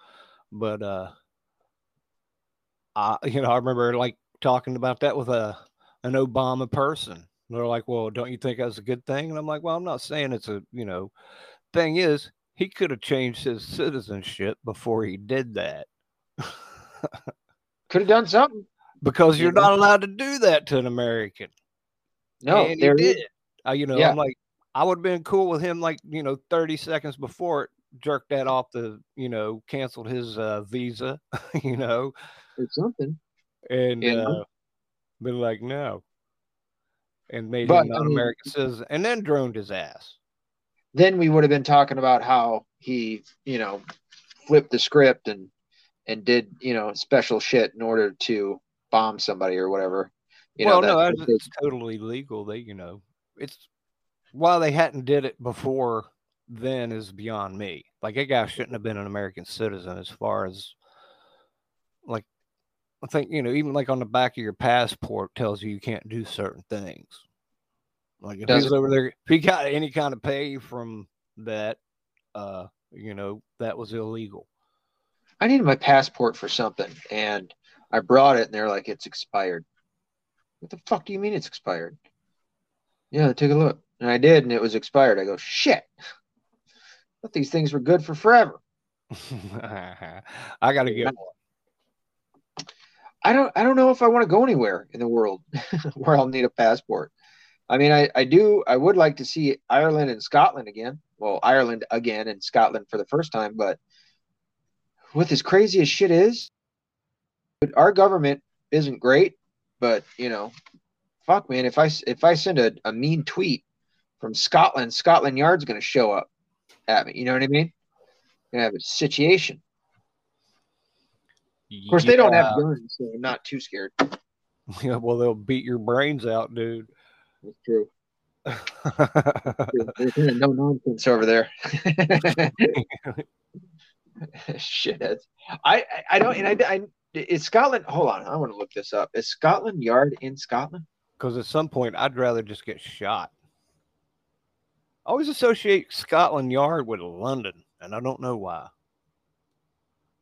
but uh, I you know I remember like talking about that with a an Obama person. They're like, "Well, don't you think that's a good thing?" And I'm like, "Well, I'm not saying it's a you know." Thing is, he could have changed his citizenship before he did that. could have done something because you're not allowed to do that to an American. No, and he did. Uh, you know, yeah. I'm like, I would have been cool with him, like you know, 30 seconds before it jerked that off the, you know, canceled his uh, visa, you know, or something, and yeah. uh, been like, no, and made but, him not I mean, American citizen, and then droned his ass. Then we would have been talking about how he, you know, flipped the script and and did you know special shit in order to bomb somebody or whatever. You well, know, no, it's totally legal. They, you know, it's why they hadn't did it before then is beyond me. Like that guy shouldn't have been an American citizen as far as like I think, you know, even like on the back of your passport tells you you can't do certain things. Like if Does he was over there, if he got any kind of pay from that, uh, you know, that was illegal. I needed my passport for something and I brought it and they're like, it's expired. What the fuck do you mean it's expired? Yeah, take a look. And I did, and it was expired. I go, shit. I thought these things were good for forever. I gotta get one. I don't I don't know if I want to go anywhere in the world where I'll need a passport. I mean, I, I do I would like to see Ireland and Scotland again. Well, Ireland again and Scotland for the first time, but with as crazy as shit is, our government isn't great, but you know, fuck man, if I if I send a, a mean tweet from Scotland, Scotland Yard's gonna show up at me. You know what I mean? Gonna have a situation. Of course, yeah. they don't have guns, so I'm not too scared. Yeah, well, they'll beat your brains out, dude. That's true. No nonsense over there. Shitheads. I I don't and I, I is Scotland. Hold on, I want to look this up. Is Scotland Yard in Scotland? Because at some point, I'd rather just get shot. I always associate Scotland Yard with London, and I don't know why.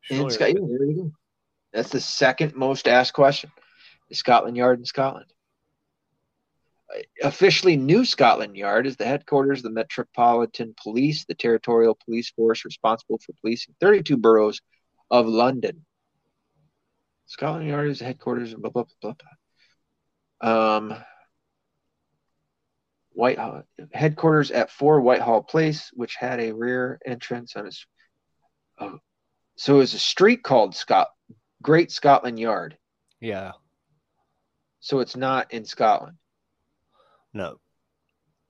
Surely in Scotland, there you go. That's the second most asked question. Is Scotland Yard in Scotland? Officially, New Scotland Yard is the headquarters of the Metropolitan Police, the territorial police force responsible for policing 32 boroughs of London. Scotland Yard is the headquarters of blah blah blah blah. Um, Whitehall headquarters at 4 Whitehall Place, which had a rear entrance on its. Oh, so it was a street called Scott Great Scotland Yard. Yeah. So it's not in Scotland. No.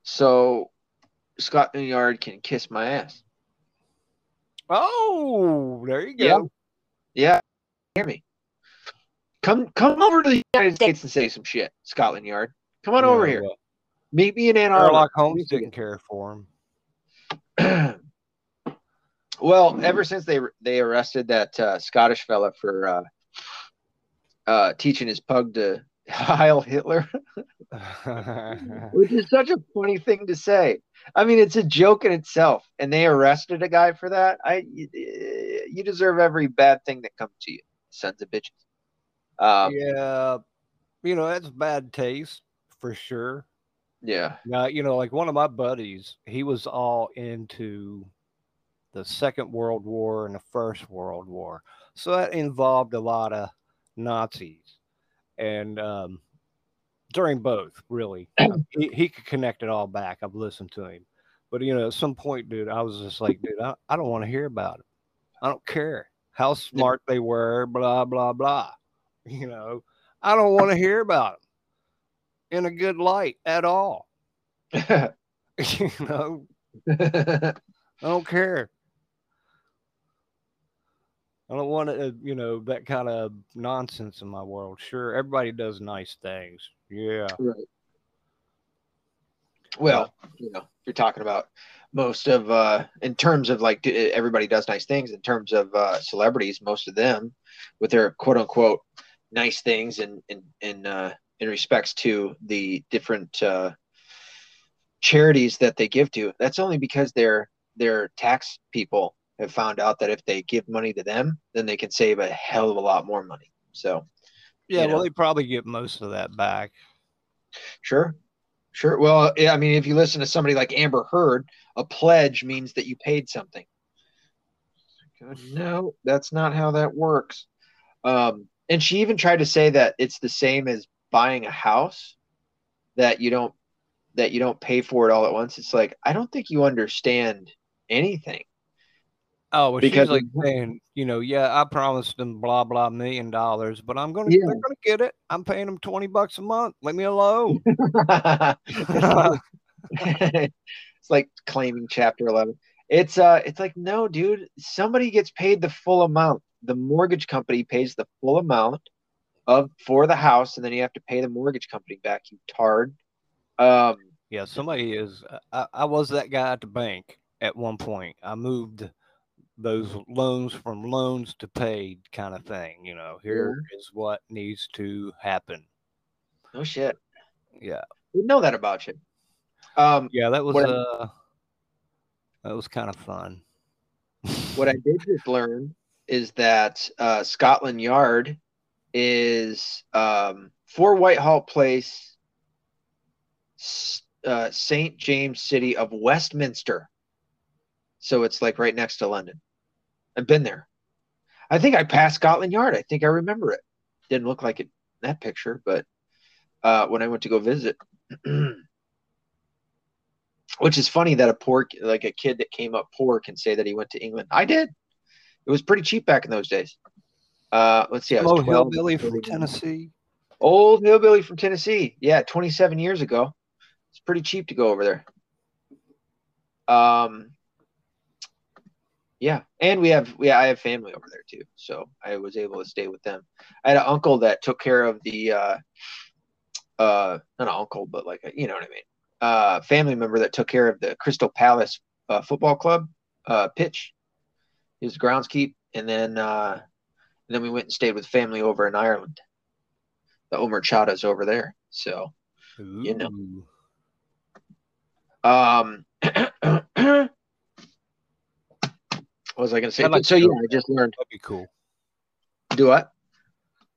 So Scotland Yard can kiss my ass. Oh, there you go. Yeah. yeah. Hear me. Come come over to the United States and say some shit, Scotland Yard. Come on yeah, over here. Well, Meet me in Ann Arbor. Sherlock Holmes didn't care for him. well, ever since they they arrested that uh, Scottish fella for uh, uh, teaching his pug to Heil Hitler, which is such a funny thing to say. I mean, it's a joke in itself, and they arrested a guy for that. I, you deserve every bad thing that comes to you, sons of bitches. Um, yeah, you know that's bad taste for sure. Yeah. Now, you know, like one of my buddies, he was all into the Second World War and the First World War, so that involved a lot of Nazis, and um, during both, really, he, he could connect it all back. I've listened to him, but you know, at some point, dude, I was just like, dude, I, I don't want to hear about it. I don't care how smart they were, blah blah blah. You know, I don't want to hear about them in a good light at all. you know, I don't care. I don't want to, uh, you know, that kind of nonsense in my world. Sure, everybody does nice things. Yeah. Right. Well, you know, you're talking about most of, uh, in terms of like everybody does nice things. In terms of uh, celebrities, most of them, with their quote unquote nice things, and and, and, uh, in respects to the different uh, charities that they give to, that's only because their their tax people have found out that if they give money to them, then they can save a hell of a lot more money. So, yeah, well, know. they probably get most of that back. Sure, sure. Well, I mean, if you listen to somebody like Amber Heard, a pledge means that you paid something. No, that's not how that works. Um, and she even tried to say that it's the same as buying a house that you don't that you don't pay for it all at once. It's like I don't think you understand anything. Oh, well, because she's like saying, you know, yeah, I promised them blah blah million dollars, but I'm gonna yeah. they're gonna get it. I'm paying them twenty bucks a month. Leave me alone. it's like claiming chapter eleven. It's uh it's like, no, dude, somebody gets paid the full amount. The mortgage company pays the full amount of for the house, and then you have to pay the mortgage company back, you tard. Um yeah, somebody is I, I was that guy at the bank at one point. I moved those loans from loans to paid kind of thing. You know, here yeah. is what needs to happen. No shit. Yeah. We know that about you. Um, yeah, that was uh, that was kind of fun. what I did just learn is that uh, Scotland Yard is um, for Whitehall Place, uh, St. James City of Westminster. So it's like right next to London. I've been there. I think I passed Scotland Yard. I think I remember it. Didn't look like it that picture, but uh, when I went to go visit, which is funny that a poor, like a kid that came up poor, can say that he went to England. I did. It was pretty cheap back in those days. Uh, let's see. I was Old hillbilly from Tennessee. Old hillbilly from Tennessee. Yeah, 27 years ago. It's pretty cheap to go over there. Um, yeah, and we have we I have family over there too, so I was able to stay with them. I had an uncle that took care of the uh, uh, not an uncle, but like a, you know what I mean, uh, family member that took care of the Crystal Palace uh, football club uh, pitch. He was groundskeep, and then uh, and then we went and stayed with family over in Ireland. The Omer Chadas over there, so Ooh. you know. Um. What was I going to say? Like so yeah, I just learned. That'd be cool. Do what?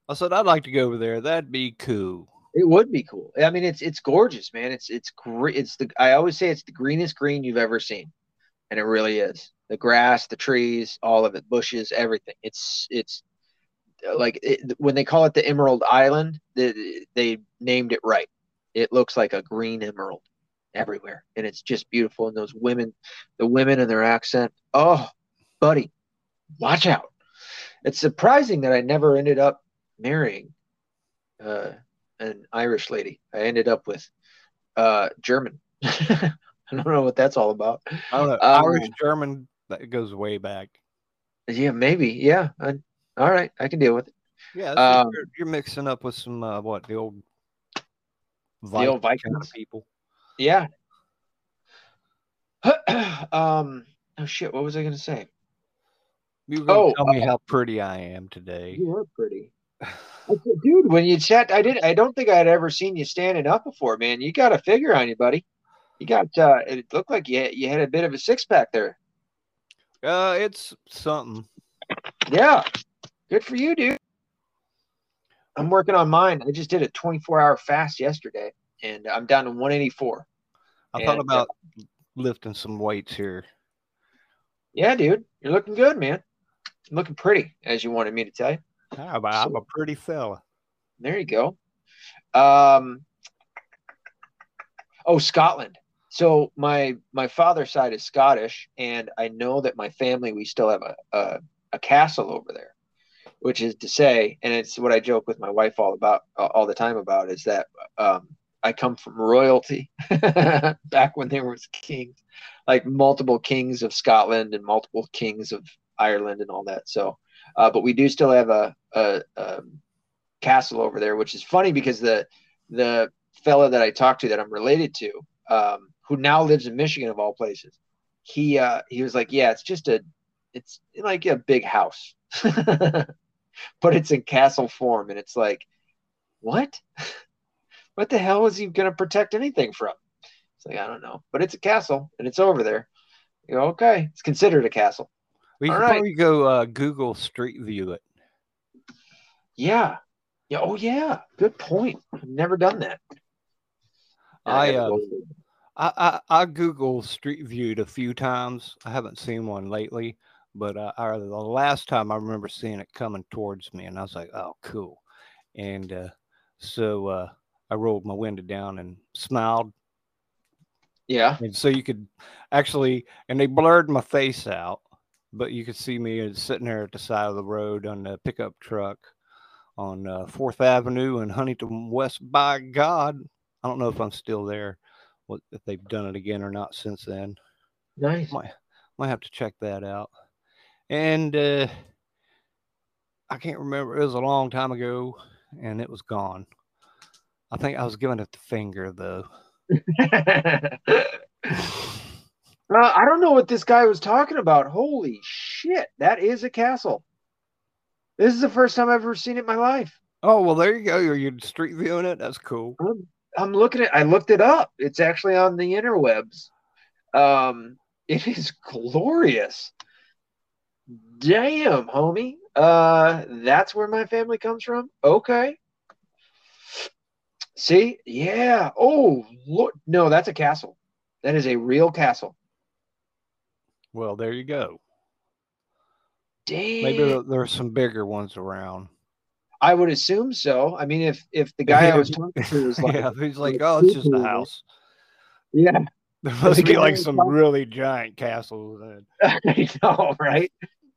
I said I'd like to go over there. That'd be cool. It would be cool. I mean, it's it's gorgeous, man. It's it's great. It's the I always say it's the greenest green you've ever seen, and it really is. The grass, the trees, all of it, bushes, everything. It's it's like it, when they call it the Emerald Island, they, they named it right. It looks like a green emerald everywhere, and it's just beautiful. And those women, the women and their accent, oh, buddy, watch out. It's surprising that I never ended up marrying uh, an Irish lady. I ended up with uh, German. I don't know what that's all about. I don't know. Um, Irish German that goes way back. Yeah, maybe. Yeah. I, all right, I can deal with it. Yeah, um, you're, you're, mixing up with some uh, what the old the old Vikings kind of people. Yeah. um. Oh shit! What was I gonna say? You were oh, tell me uh, how pretty I am today. You are pretty. dude, when you chat, I didn't. I don't think I had ever seen you standing up before, man. You got a figure on you, buddy. You got. uh It looked like you you had a bit of a six pack there. Uh, it's something. Yeah, good for you, dude. I'm working on mine. I just did a 24 hour fast yesterday, and I'm down to 184. I and, thought about uh, lifting some weights here. Yeah, dude, you're looking good, man. Looking pretty, as you wanted me to tell you. I'm a, I'm a pretty fella. There you go. Um, oh, Scotland. So my my father's side is Scottish, and I know that my family we still have a, a, a castle over there, which is to say, and it's what I joke with my wife all about all the time about is that um, I come from royalty back when there was kings, like multiple kings of Scotland and multiple kings of Ireland and all that. So uh, but we do still have a, a, a, castle over there, which is funny because the the fella that I talked to that I'm related to, um, who now lives in Michigan of all places, he uh, he was like, yeah, it's just a it's like a big house, but it's in castle form, and it's like, what? what the hell is he going to protect anything from? It's like I don't know, but it's a castle and it's over there. You go, okay, it's considered a castle. We All right. probably go uh, Google Street View it. Yeah. Yeah. Oh, yeah. Good point. I've never done that. I, uh, I, I, I Google Street Viewed a few times. I haven't seen one lately, but uh, I, the last time I remember seeing it coming towards me, and I was like, "Oh, cool!" And uh, so uh, I rolled my window down and smiled. Yeah. And so you could actually, and they blurred my face out, but you could see me sitting there at the side of the road on the pickup truck on uh, Fourth Avenue in Huntington West. By God, I don't know if I'm still there, what if they've done it again or not since then. Nice. Might might have to check that out. And uh, I can't remember. It was a long time ago, and it was gone. I think I was giving it the finger though. Uh, I don't know what this guy was talking about. Holy shit, that is a castle. This is the first time I've ever seen it in my life. Oh well, there you go. You're, you street viewing it? That's cool. I'm, I'm looking at. I looked it up. It's actually on the interwebs. Um, it is glorious. Damn, homie. Uh, that's where my family comes from. Okay. See, yeah. Oh, look. No, that's a castle. That is a real castle. Well, there you go. Damn. Maybe there's some bigger ones around. I would assume so. I mean, if if the guy I was talking to was like, yeah, he's like, oh, it's just a house. Yeah, must be like some really giant castles. I know, right?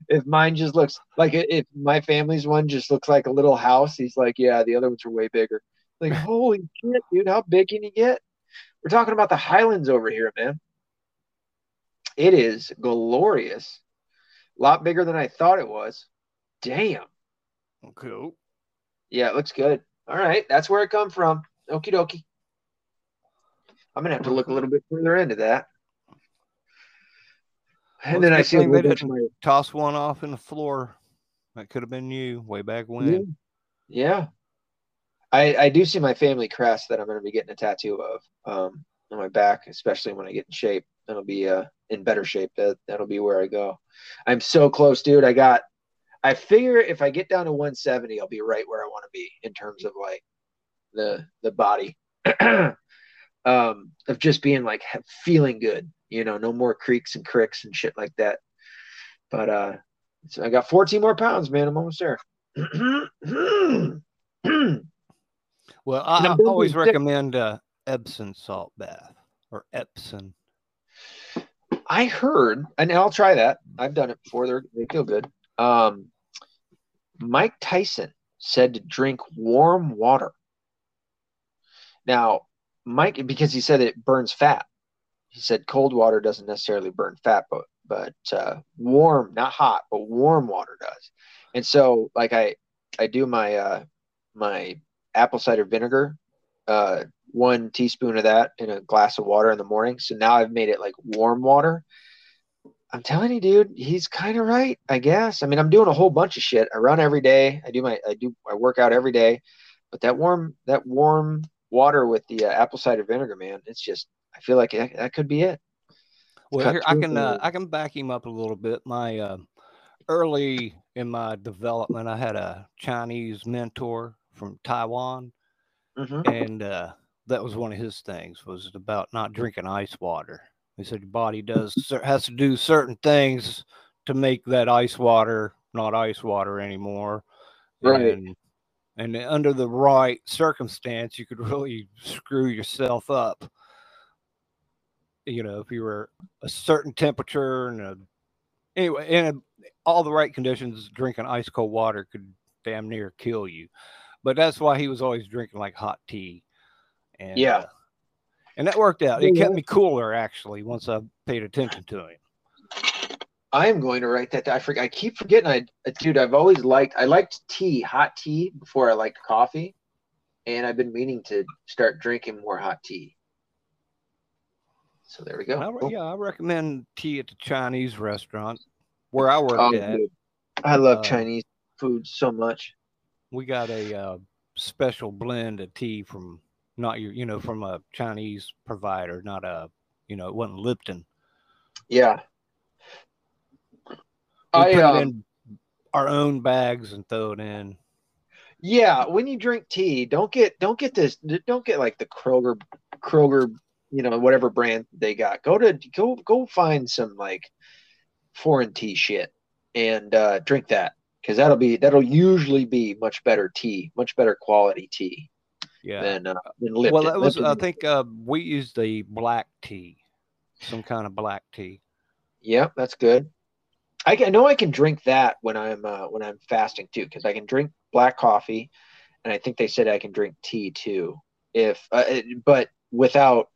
If mine just looks like if my family's one just looks like a little house, he's like, yeah, the other ones are way bigger. Like, holy shit, dude, how big can you get? We're talking about the Highlands over here, man. It is glorious. A lot bigger than I thought it was. Damn. Cool. Yeah, it looks good. All right. That's where it come from. Okie dokie. I'm gonna have to look a little bit further into that. And well, then I see little bit my... toss one off in the floor. That could have been you way back when. Yeah. yeah. I, I do see my family crest that I'm going to be getting a tattoo of um, on my back, especially when I get in shape. That'll be uh, in better shape. That that'll be where I go. I'm so close, dude. I got I figure if I get down to 170, I'll be right where I want to be in terms of like the the body um, of just being like feeling good. You know, no more creaks and cricks and shit like that. But uh, so I got 14 more pounds, man. I'm almost there. well, I, I always recommend uh, Epsom salt bath or Epsom. I heard, and I'll try that. I've done it before. They're, they feel good. Um, Mike Tyson said to drink warm water. Now, Mike, because he said it burns fat. He said cold water doesn't necessarily burn fat, but but uh, warm, not hot, but warm water does. And so, like I, I do my uh, my apple cider vinegar, uh, one teaspoon of that in a glass of water in the morning. So now I've made it like warm water. I'm telling you, dude, he's kind of right. I guess. I mean, I'm doing a whole bunch of shit. I run every day. I do my, I do, I work out every day. But that warm, that warm water with the uh, apple cider vinegar, man, it's just, I feel like that, that could be it. Well, here I can, uh, I can back him up a little bit. My uh, early in my development, I had a Chinese mentor from Taiwan, mm-hmm. and uh, that was one of his things was about not drinking ice water. He said your body does has to do certain things to make that ice water not ice water anymore. Right. And, and under the right circumstance, you could really screw yourself up. You know, if you were a certain temperature and a, anyway, in all the right conditions, drinking ice cold water could damn near kill you. But that's why he was always drinking like hot tea. And, yeah. Uh, and that worked out. It kept me cooler actually once I paid attention to him. I am going to write that. Down. I forget. I keep forgetting. I, dude, I've always liked. I liked tea, hot tea, before I liked coffee, and I've been meaning to start drinking more hot tea. So there we go. I, yeah, I recommend tea at the Chinese restaurant where I work oh, at. Dude. I love uh, Chinese food so much. We got a uh, special blend of tea from not your, you know, from a Chinese provider, not a, you know, it wasn't Lipton. Yeah. I put um, it in our own bags and throw it in. Yeah, when you drink tea, don't get don't get this don't get like the Kroger Kroger, you know, whatever brand they got. Go to go go find some like foreign tea shit and uh, drink that because that'll be that'll usually be much better tea, much better quality tea yeah. than uh, than Lipton. Well, that was Lipton. I think uh, we used the black tea, some kind of black tea. Yeah, that's good. I, I know I can drink that when I'm uh, when I'm fasting too, because I can drink black coffee, and I think they said I can drink tea too, if uh, but without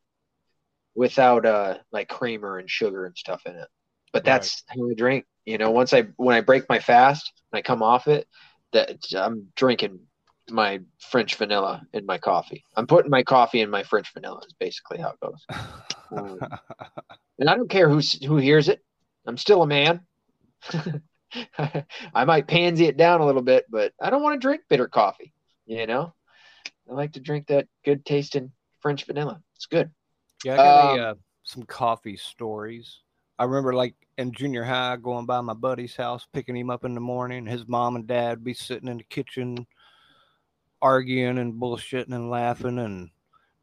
without uh like creamer and sugar and stuff in it. But that's right. how I drink. You know, once I when I break my fast and I come off it, that I'm drinking my French vanilla in my coffee. I'm putting my coffee in my French vanilla. Is basically how it goes. um, and I don't care who who hears it. I'm still a man. I might pansy it down a little bit, but I don't want to drink bitter coffee. You know, I like to drink that good tasting French vanilla. It's good. Yeah, I got um, a, uh, some coffee stories. I remember like in junior high going by my buddy's house, picking him up in the morning. His mom and dad be sitting in the kitchen arguing and bullshitting and laughing and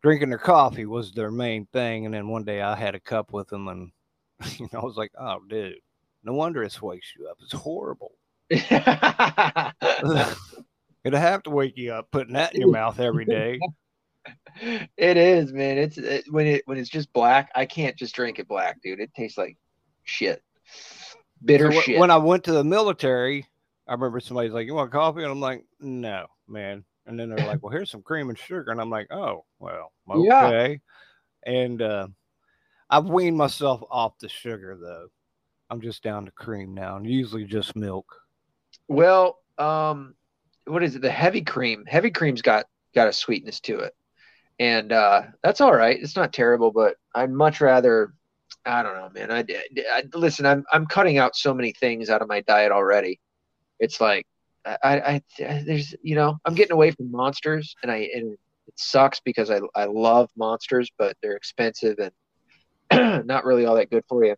drinking their coffee was their main thing. And then one day I had a cup with them and you know, I was like, oh, dude, no wonder it wakes you up. It's horrible. It'll have to wake you up putting that in your mouth every day. It is, man. It's it, when it when it's just black. I can't just drink it black, dude. It tastes like shit, bitter so shit. When I went to the military, I remember somebody's like, "You want coffee?" And I'm like, "No, man. And then they're like, well, here's some cream and sugar. And I'm like, oh, well, okay. Yeah. And uh, I've weaned myself off the sugar, though. I'm just down to cream now and usually just milk. Well, um, what is it? The heavy cream. Heavy cream's got got a sweetness to it, and uh, that's all right. It's not terrible, but I'd much rather. I don't know, man. I, I listen. I'm I'm cutting out so many things out of my diet already. It's like I, I, there's, you know, I'm getting away from monsters, and I, and it sucks because I, I love monsters, but they're expensive and not really all that good for you.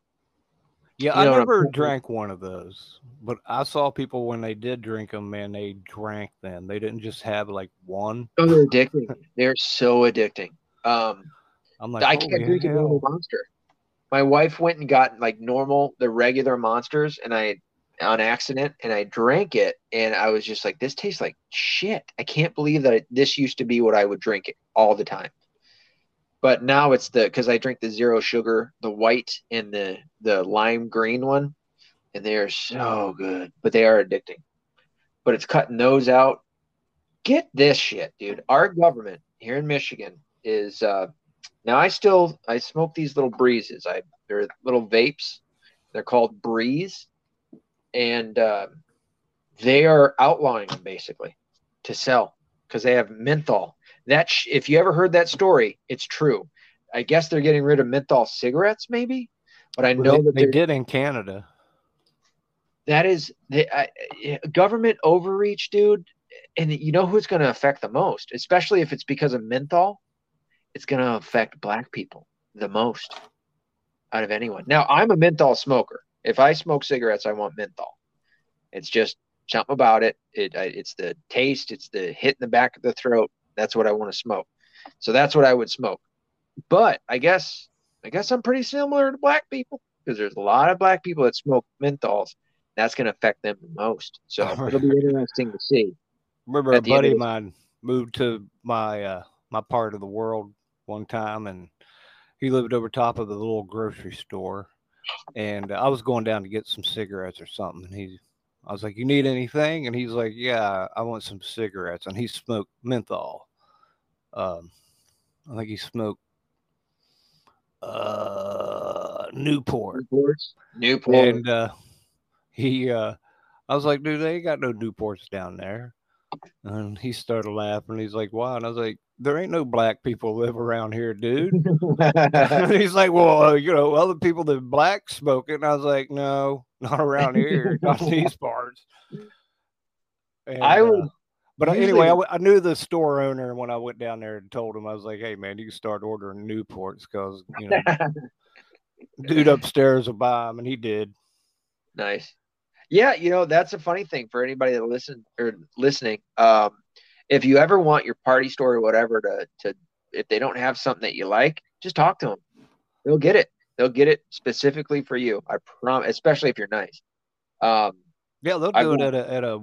Yeah, I never drank one of those, but I saw people when they did drink them, man, they drank them. They didn't just have like one. Oh, they're addicting. they're so addicting. Um, I'm like, I can't drink a normal monster. My wife went and got like normal, the regular monsters, and I on accident, and I drank it, and I was just like, this tastes like shit. I can't believe that it, this used to be what I would drink it all the time but now it's the because I drink the zero sugar, the white and the the lime green one, and they are so good, but they are addicting. But it's cutting those out. Get this shit, dude. Our government here in Michigan is uh, now. I still I smoke these little breezes. I they're little vapes. They're called Breeze, and uh, they are outlawing them basically to sell because they have menthol that sh- if you ever heard that story, it's true. I guess they're getting rid of menthol cigarettes, maybe, but I know they, that they did in Canada. That is the uh, government overreach, dude. And you know who's going to affect the most, especially if it's because of menthol. It's going to affect black people the most out of anyone. Now, I'm a menthol smoker. If I smoke cigarettes, I want menthol. It's just something about it. It it's the taste. It's the hit in the back of the throat. That's what I want to smoke. So that's what I would smoke. But I guess I guess I'm pretty similar to black people because there's a lot of black people that smoke menthols. That's going to affect them the most. So it'll be interesting to see. Remember, a buddy of mine moved to my uh, my part of the world one time, and he lived over top of the little grocery store. And I was going down to get some cigarettes or something, and he I was like, "You need anything?" And he's like, "Yeah, I want some cigarettes." And he smoked menthol. Um, I think he smoked uh, Newport. Newports. Newport. And uh, he, uh, I was like, "Dude, they ain't got no Newports down there." And he started laughing. He's like, "Why?" And I was like, "There ain't no black people live around here, dude." he's like, "Well, uh, you know, other people that black smoke it." And I was like, "No, not around here, not these parts." And, I would. Uh, but usually, anyway, I, I, knew the store owner when I went down there and told him I was like, "Hey, man, you can start ordering Newports because you know, dude upstairs will buy them," and he did. Nice. Yeah, you know that's a funny thing for anybody that listen or listening. Um, if you ever want your party store or whatever to to if they don't have something that you like, just talk to them. They'll get it. They'll get it specifically for you. I promise, especially if you're nice. Um, yeah, they'll do it at a at a,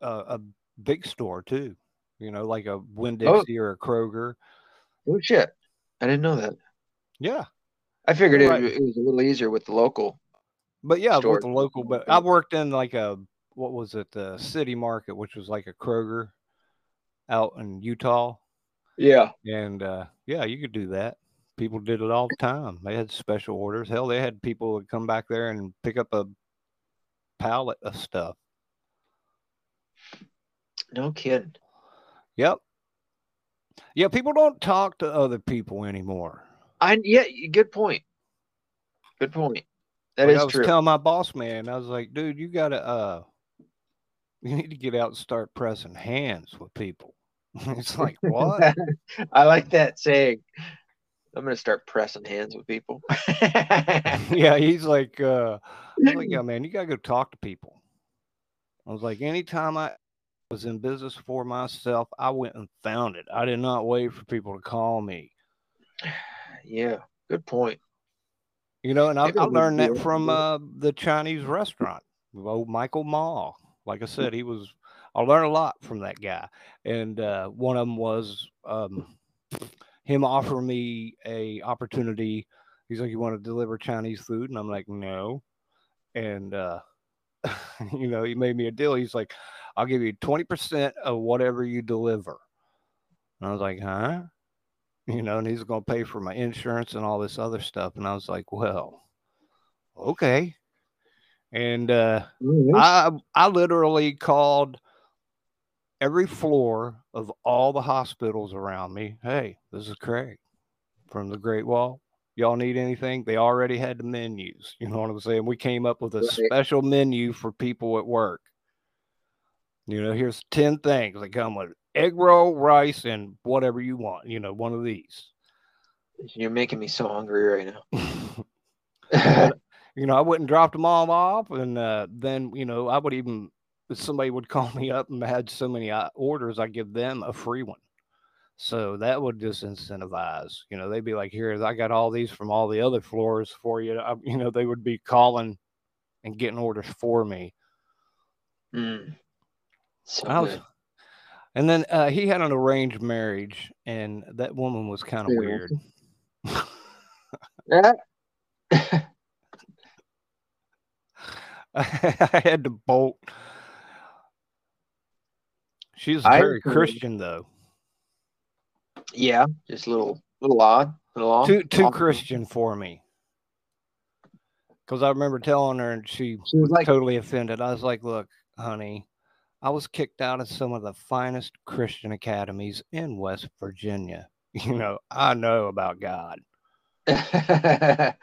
a, a big store too. You know, like a Winn Dixie oh. or a Kroger. Oh shit! I didn't know that. Yeah, I figured it, right. it was a little easier with the local but yeah, with the local. But I worked in like a what was it, the city market, which was like a Kroger out in Utah. Yeah. And uh, yeah, you could do that. People did it all the time. They had special orders. Hell, they had people that come back there and pick up a pallet of stuff. No kidding. Yep. Yeah, people don't talk to other people anymore. I yeah, good point. Good point. That like is I was true. telling my boss man, I was like, dude, you gotta uh you need to get out and start pressing hands with people. it's like what? I like that saying. I'm gonna start pressing hands with people. yeah, he's like, uh like, yeah, man, you gotta go talk to people. I was like, anytime I was in business for myself, I went and found it. I did not wait for people to call me. Yeah, good point. You know, and I, I learned that from uh, the Chinese restaurant, old Michael Ma. Like I said, he was. I learned a lot from that guy, and uh, one of them was um, him offering me a opportunity. He's like, "You want to deliver Chinese food?" And I'm like, "No." And uh, you know, he made me a deal. He's like, "I'll give you twenty percent of whatever you deliver." And I was like, "Huh?" You know, and he's going to pay for my insurance and all this other stuff. And I was like, well, okay. And uh, mm-hmm. I I literally called every floor of all the hospitals around me. Hey, this is Craig from the Great Wall. Y'all need anything? They already had the menus. You know what I'm saying? We came up with a right. special menu for people at work. You know, here's 10 things that come with egg roll, rice, and whatever you want. You know, one of these. You're making me so hungry right now. you know, I wouldn't drop them all off, and uh, then you know, I would even if somebody would call me up and had so many uh, orders, I give them a free one. So that would just incentivize. You know, they'd be like, "Here, I got all these from all the other floors for you." I, you know, they would be calling and getting orders for me. Mm. So I was, good. And then uh, he had an arranged marriage, and that woman was kind of Yeah. weird. Yeah. I had to bolt. She's very. Christian, though. yeah, just a little, little odd, little odd. Too too Odd. Christian for me. Because I remember telling her, and she She was like, totally offended. I was like, "Look, honey, I was kicked out of some of the finest Christian academies in West Virginia. You know, I know about God." I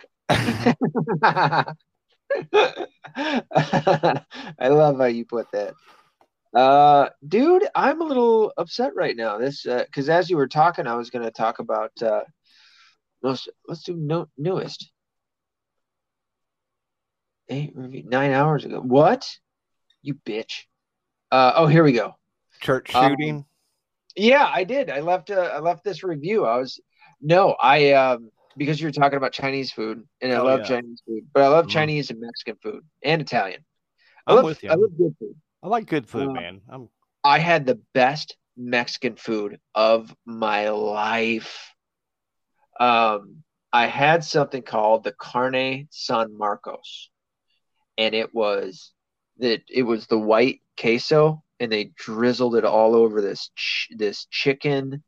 love how you put that. Uh, dude, I'm a little upset right now. This, uh, because as you were talking, I was going to talk about, uh, most, let's do no, newest. Eight, review- nine hours ago. What? You bitch. Uh, oh, here we go. Church Um, shooting. Yeah, I did. I left uh, I left this review. I was no, I um because you were talking about Chinese food and I Oh, love yeah. Chinese food, but I love Mhm. Chinese and Mexican food and Italian. I I'm love with you. I love good food. I like good food, uh, man. I'm I had the best Mexican food of my life. Um, I had something called the Carne San Marcos, and it was that it was the white queso, and they drizzled it all over this ch- this chicken.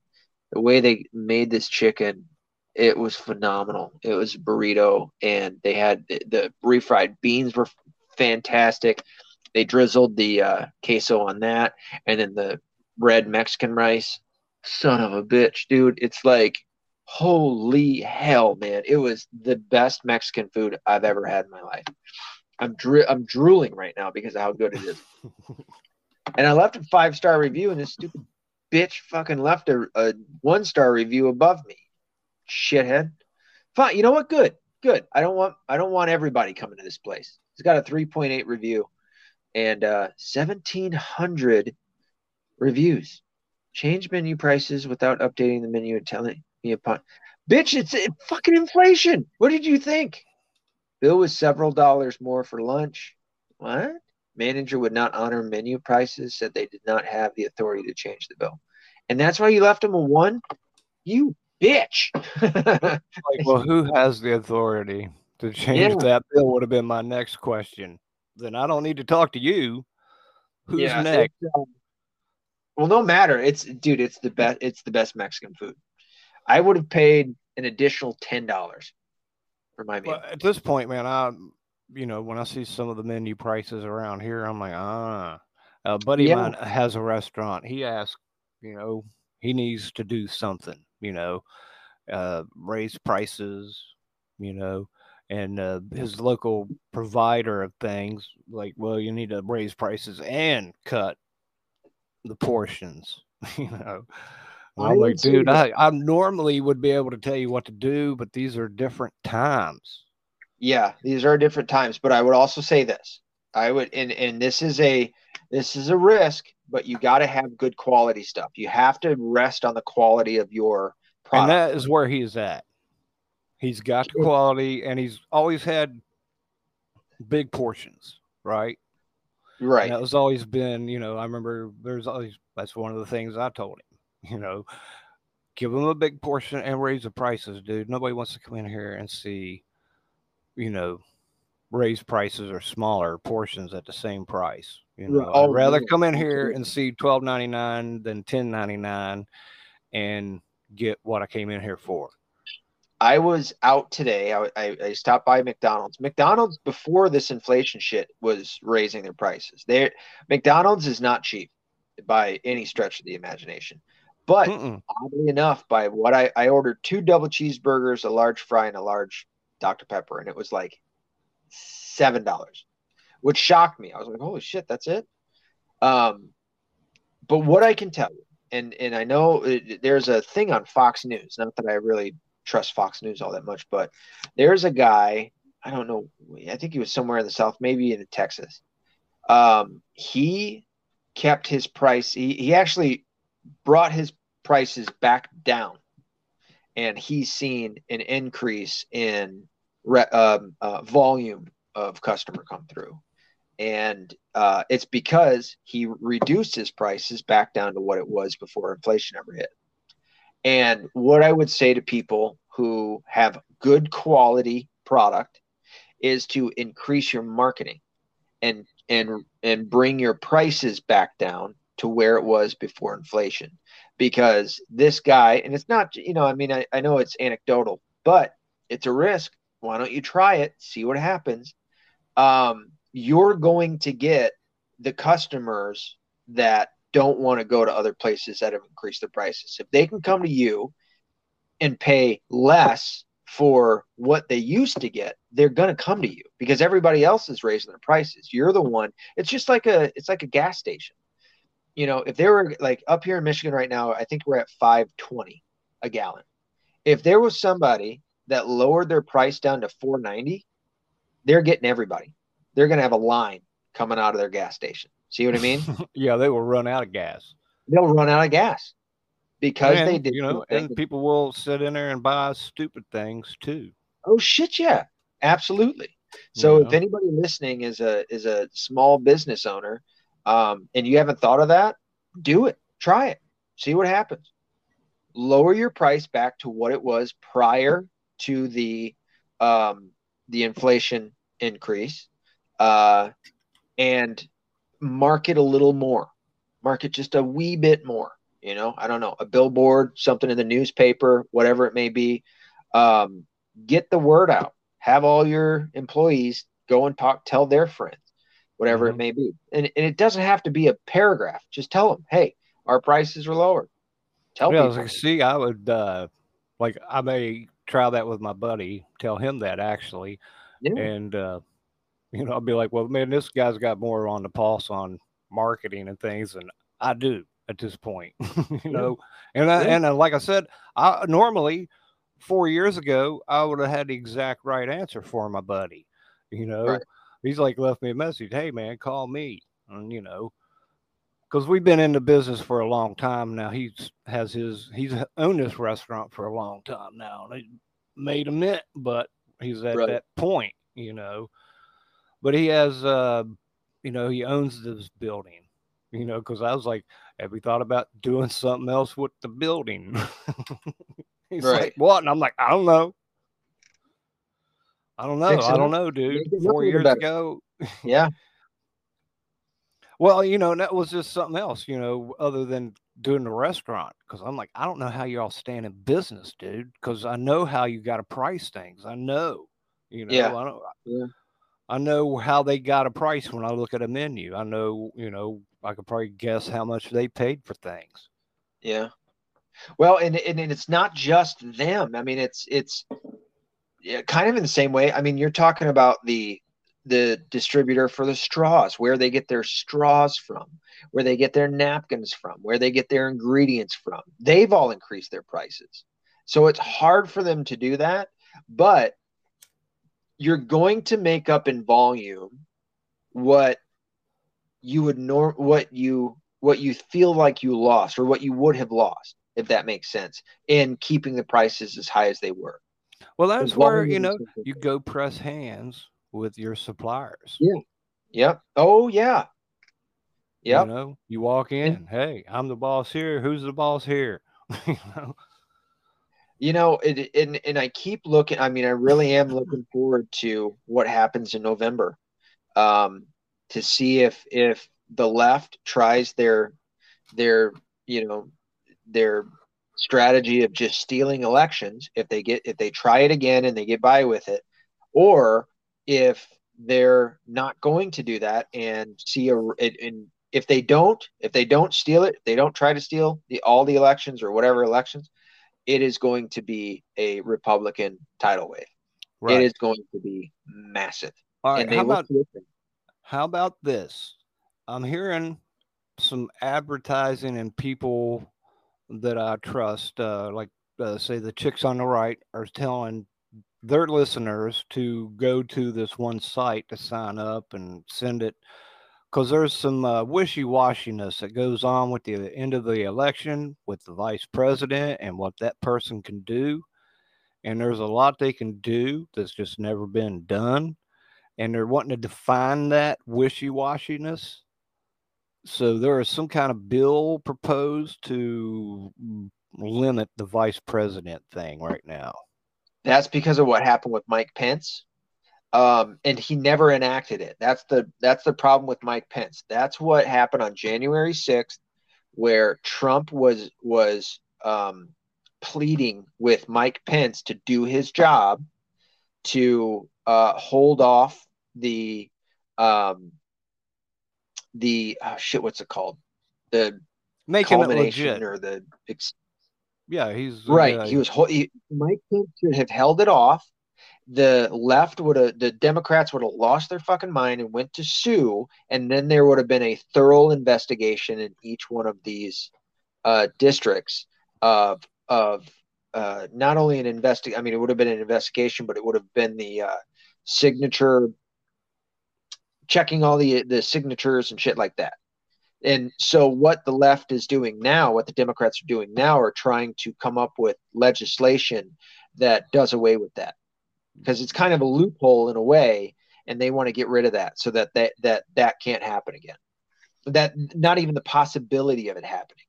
The way they made this chicken, it was phenomenal. It was burrito, and they had the, the refried beans were fantastic. They drizzled the uh, queso on that, and then the red Mexican rice. Son of a bitch, dude! It's like holy hell, man! It was the best Mexican food I've ever had in my life. I'm dri- I'm drooling right now because of how good it is. and I left a five star review, and this stupid bitch fucking left a, a one star review above me. Shithead. Fine. You know what? Good. Good. I don't want I don't want everybody coming to this place. It's got a 3.8 review and uh 1700 reviews. Change menu prices without updating the menu and telling me upon. Bitch, it's it, fucking inflation. What did you think? Bill was several dollars more for lunch. What? Manager would not honor menu prices, said they did not have the authority to change the bill. And that's why you left him a one? You bitch. like, well, who has the authority to change Yeah. that bill? Would have been my next question. Then I don't need to talk to you. Who's Yeah, next? um, well, no matter. It's dude, it's the best it's the best Mexican food. I would have paid an additional ten dollars my meal. Well, at this point, man, I, you know, when I see some of the menu prices around here, I'm like, ah. A buddy Yeah. of mine has a restaurant. He asked, you know, he needs to do something, you know, uh, raise prices, you know, and uh, his local provider of things, like, well, you need to raise prices and cut the portions, you know. And I I'm like, dude, I, I normally would be able to tell you what to do, but these are different times. Yeah, these are different times, but I would also say this. I would and and this is a this is a risk, but you got to have good quality stuff. You have to rest on the quality of your product. And that is where he's at. He's got the quality and he's always had big portions, right? And right. that was always been, you know, I remember there's always that's one of the things I told him, you know, give them a big portion and raise the prices, dude. Nobody wants to come in here and see, you know, raise prices or smaller portions at the same price. You know, Right. Oh, I'd rather come in here and see twelve ninety nine than ten ninety nine and get what I came in here for. I was out today. I, I, I stopped by McDonald's. McDonald's before this inflation shit was raising their prices. They McDonald's is not cheap by any stretch of the imagination. But Mm-mm. oddly enough, by what I, I ordered two double cheeseburgers, a large fry, and a large Dr. Pepper, and it was like seven dollars, which shocked me. I was like, holy shit, that's it. Um, but what I can tell you, and and I know it, there's a thing on Fox News. Not that I really trust Fox News all that much, but there's a guy. I don't know. I think he was somewhere in the South, maybe in Texas. Um, he kept his price. He, he actually brought his prices back down, and he's seen an increase in re, um, uh, volume of customer come through. And uh, it's because he reduced his prices back down to what it was before inflation ever hit. And what I would say to people who have good quality product is to increase your marketing and and and bring your prices back down to where it was before inflation because this guy and it's not you know i mean I, I know it's anecdotal but it's a risk why don't you try it see what happens um, you're going to get the customers that don't want to go to other places that have increased their prices if they can come to you and pay less for what they used to get, they're going to come to you because everybody else is raising their prices. You're the one. It's just like a it's like a gas station. You know, if they were like up here in Michigan right now, I think we're at 520 a gallon. If there was somebody that lowered their price down to 490, they're getting everybody. They're going to have a line coming out of their gas station. See what I mean? yeah, they will run out of gas. They'll run out of gas because and, they did. You know, and people will sit in there and buy stupid things too. Oh shit, yeah, absolutely. So if anybody listening is a is a small business owner, um, and you haven't thought of that, do it. Try it. See what happens. Lower your price back to what it was prior to the um, the inflation increase, uh, and market a little more. Market just a wee bit more you know i don't know a billboard something in the newspaper whatever it may be um, get the word out have all your employees go and talk tell their friends whatever mm-hmm. it may be and, and it doesn't have to be a paragraph just tell them hey our prices are lower tell yeah, people. see i would uh like i may try that with my buddy tell him that actually yeah. and uh you know i'll be like well man this guy's got more on the pulse on marketing and things than i do at this point, you know. And I, and uh, like I said, I normally four years ago I would have had the exact right answer for my buddy. You know, right. He's like left me a message, "Hey man, call me," and you know, because we've been in the business for a long time now. He's has his he's owned this restaurant for a long time now. He made a mint, but he's at right. that point, you know. But he has, uh, you know, he owns this building you know, because I was like, have we thought about doing something else with the building? He's right. like, what? And I'm like, I don't know. I don't know. I don't know, dude. Four years ago. Yeah. well, you know, that was just something else, you know, other than doing the restaurant. Cause I'm like, I don't know how y'all stand in business, dude. Cause I know how you got to price things. I know, you know, yeah. I don't, yeah. I know how they got a price when I look at a menu. I know, you know, I could probably guess how much they paid for things. Yeah. Well, and, and it's not just them. I mean, it's it's kind of in the same way. I mean, you're talking about the the distributor for the straws, where they get their straws from, where they get their napkins from, where they get their ingredients from. They've all increased their prices. So it's hard for them to do that, but you're going to make up in volume what you would nor what you what you feel like you lost or what you would have lost if that makes sense in keeping the prices as high as they were well that's where you know you go press hands with your suppliers. Yeah. Yep. Oh yeah. Yeah you know you walk in yeah. hey i'm the boss here. Who's the boss here? You know? You know it, and, and i keep looking i mean i really am looking forward to what happens in november um to see if if the left tries their their you know their strategy of just stealing elections if they get if they try it again and they get by with it or if they're not going to do that and see a and if they don't if they don't steal it they don't try to steal the all the elections or whatever elections it is going to be a republican tidal wave right. it is going to be massive all right, how about how about this? I'm hearing some advertising and people that I trust, uh, like uh, say the chicks on the right, are telling their listeners to go to this one site to sign up and send it. Because there's some uh, wishy-washiness that goes on with the end of the election with the vice president and what that person can do. And there's a lot they can do that's just never been done. And they're wanting to define that wishy-washiness so there is some kind of bill proposed to limit the vice president thing right now. That's because of what happened with mike pence. Um, and he never enacted it. That's the that's the problem with mike pence. That's what happened on january 6th where trump was was um, pleading with Mike Pence to do his job to uh, hold off the um, the oh shit, what's it called? The making it legit or the ex- yeah, he's right. Uh, he was he, Mike Pence should have held it off. The left would have the Democrats would have lost their fucking mind and went to sue, and then there would have been a thorough investigation in each one of these uh, districts of of uh, not only an investigation, I mean, it would have been an investigation, but it would have been the uh, signature, checking all the the signatures and shit like that. And so, what the left is doing now, what the Democrats are doing now, are trying to come up with legislation that does away with that, because it's kind of a loophole in a way, and they want to get rid of that so that that that that can't happen again. That not even the possibility of it happening.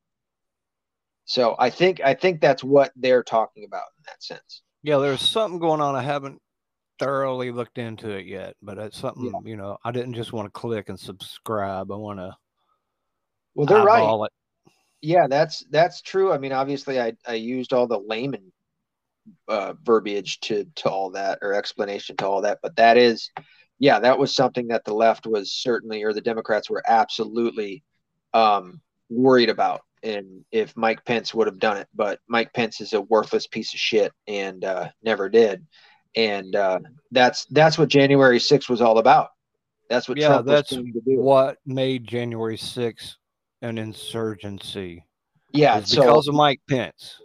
So I think I think that's what they're talking about in that sense. Yeah, there's something going on. I haven't thoroughly looked into it yet, but it's something yeah. you know. I didn't just want to click and subscribe. I want to. Well, they're right. It. Yeah, that's that's true. I mean, obviously, I I used all the layman uh, verbiage to to all that or explanation to all that, but that is, yeah, that was something that the left was certainly or the Democrats were absolutely um, worried about and if Mike Pence would have done it, but Mike Pence is a worthless piece of shit and uh, never did. And uh, that's that's what January 6th was all about. That's what yeah, Trump that's what made January 6th an insurgency. Yeah, so, because of Mike Pence.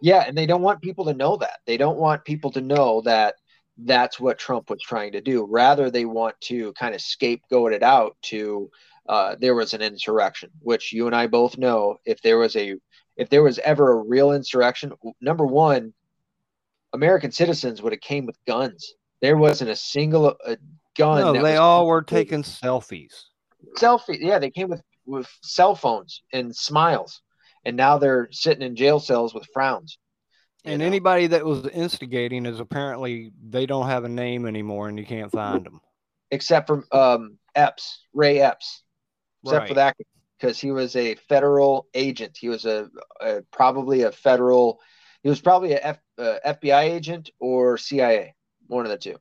Yeah, and they don't want people to know that. They don't want people to know that that's what Trump was trying to do. Rather, they want to kind of scapegoat it out to uh, there was an insurrection, which you and I both know. If there was a, if there was ever a real insurrection, number one, American citizens would have came with guns. There wasn't a single uh, gun. No, they all were taking selfies. Selfie, yeah, they came with with cell phones and smiles, and now they're sitting in jail cells with frowns. And know? anybody that was instigating is apparently they don't have a name anymore, and you can't find them. Except for um, Epps, Ray Epps except right. for that because he was a federal agent. He was a, a, probably a federal. He was probably a uh, FBI agent or CIA, one of the two.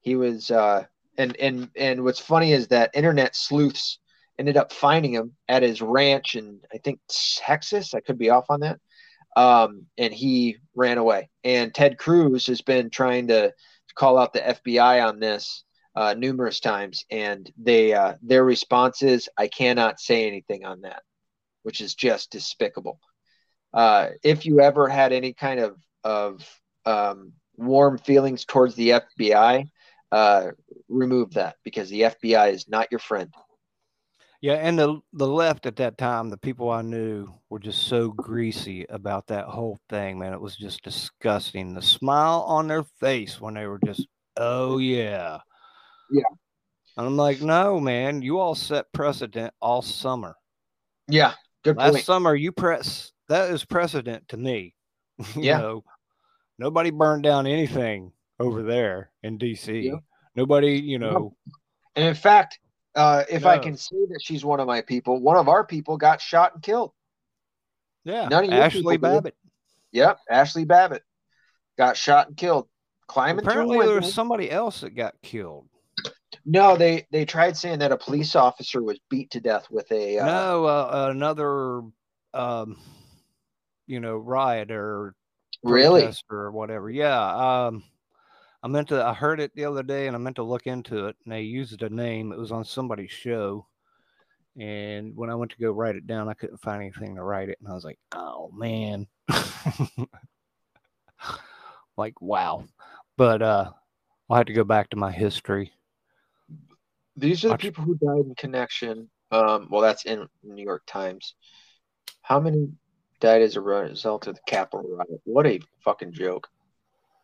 He was, uh, and and and what's funny is that internet sleuths ended up finding him at his ranch in I think Texas. I could be off on that. Um, and he ran away. And Ted Cruz has been trying to call out the FBI on this uh, numerous times, and they uh, their response is, "I cannot say anything on that," which is just despicable. Uh, if you ever had any kind of of um, warm feelings towards the FBI, uh, remove that because the FBI is not your friend. Yeah, and the the left at that time, the people I knew were just so greasy about that whole thing, man. It was just disgusting. The smile on their face when they were just, oh yeah, yeah. And I'm like, no, man, you all set precedent all summer. Yeah. Good Last point. summer, you press that is precedent to me. you yeah. know, nobody burned down anything over there in DC. Yeah. Nobody, you know. And in fact, uh, if no. I can say that she's one of my people, one of our people got shot and killed. Yeah. None of Ashley Babbitt. Did. Yep. Ashley Babbitt got shot and killed. Climbing Apparently, there was somebody else that got killed. No, they they tried saying that a police officer was beat to death with a uh, no uh, another um, you know riot or really or whatever. Yeah, um, I meant to. I heard it the other day, and I meant to look into it. And they used a name. It was on somebody's show. And when I went to go write it down, I couldn't find anything to write it, and I was like, "Oh man!" like, wow. but uh, I'll have to go back to my history. These are the Watch- people who died in connection. Um, well, that's in New York Times. How many died as a result of the Capitol riot? What a fucking joke.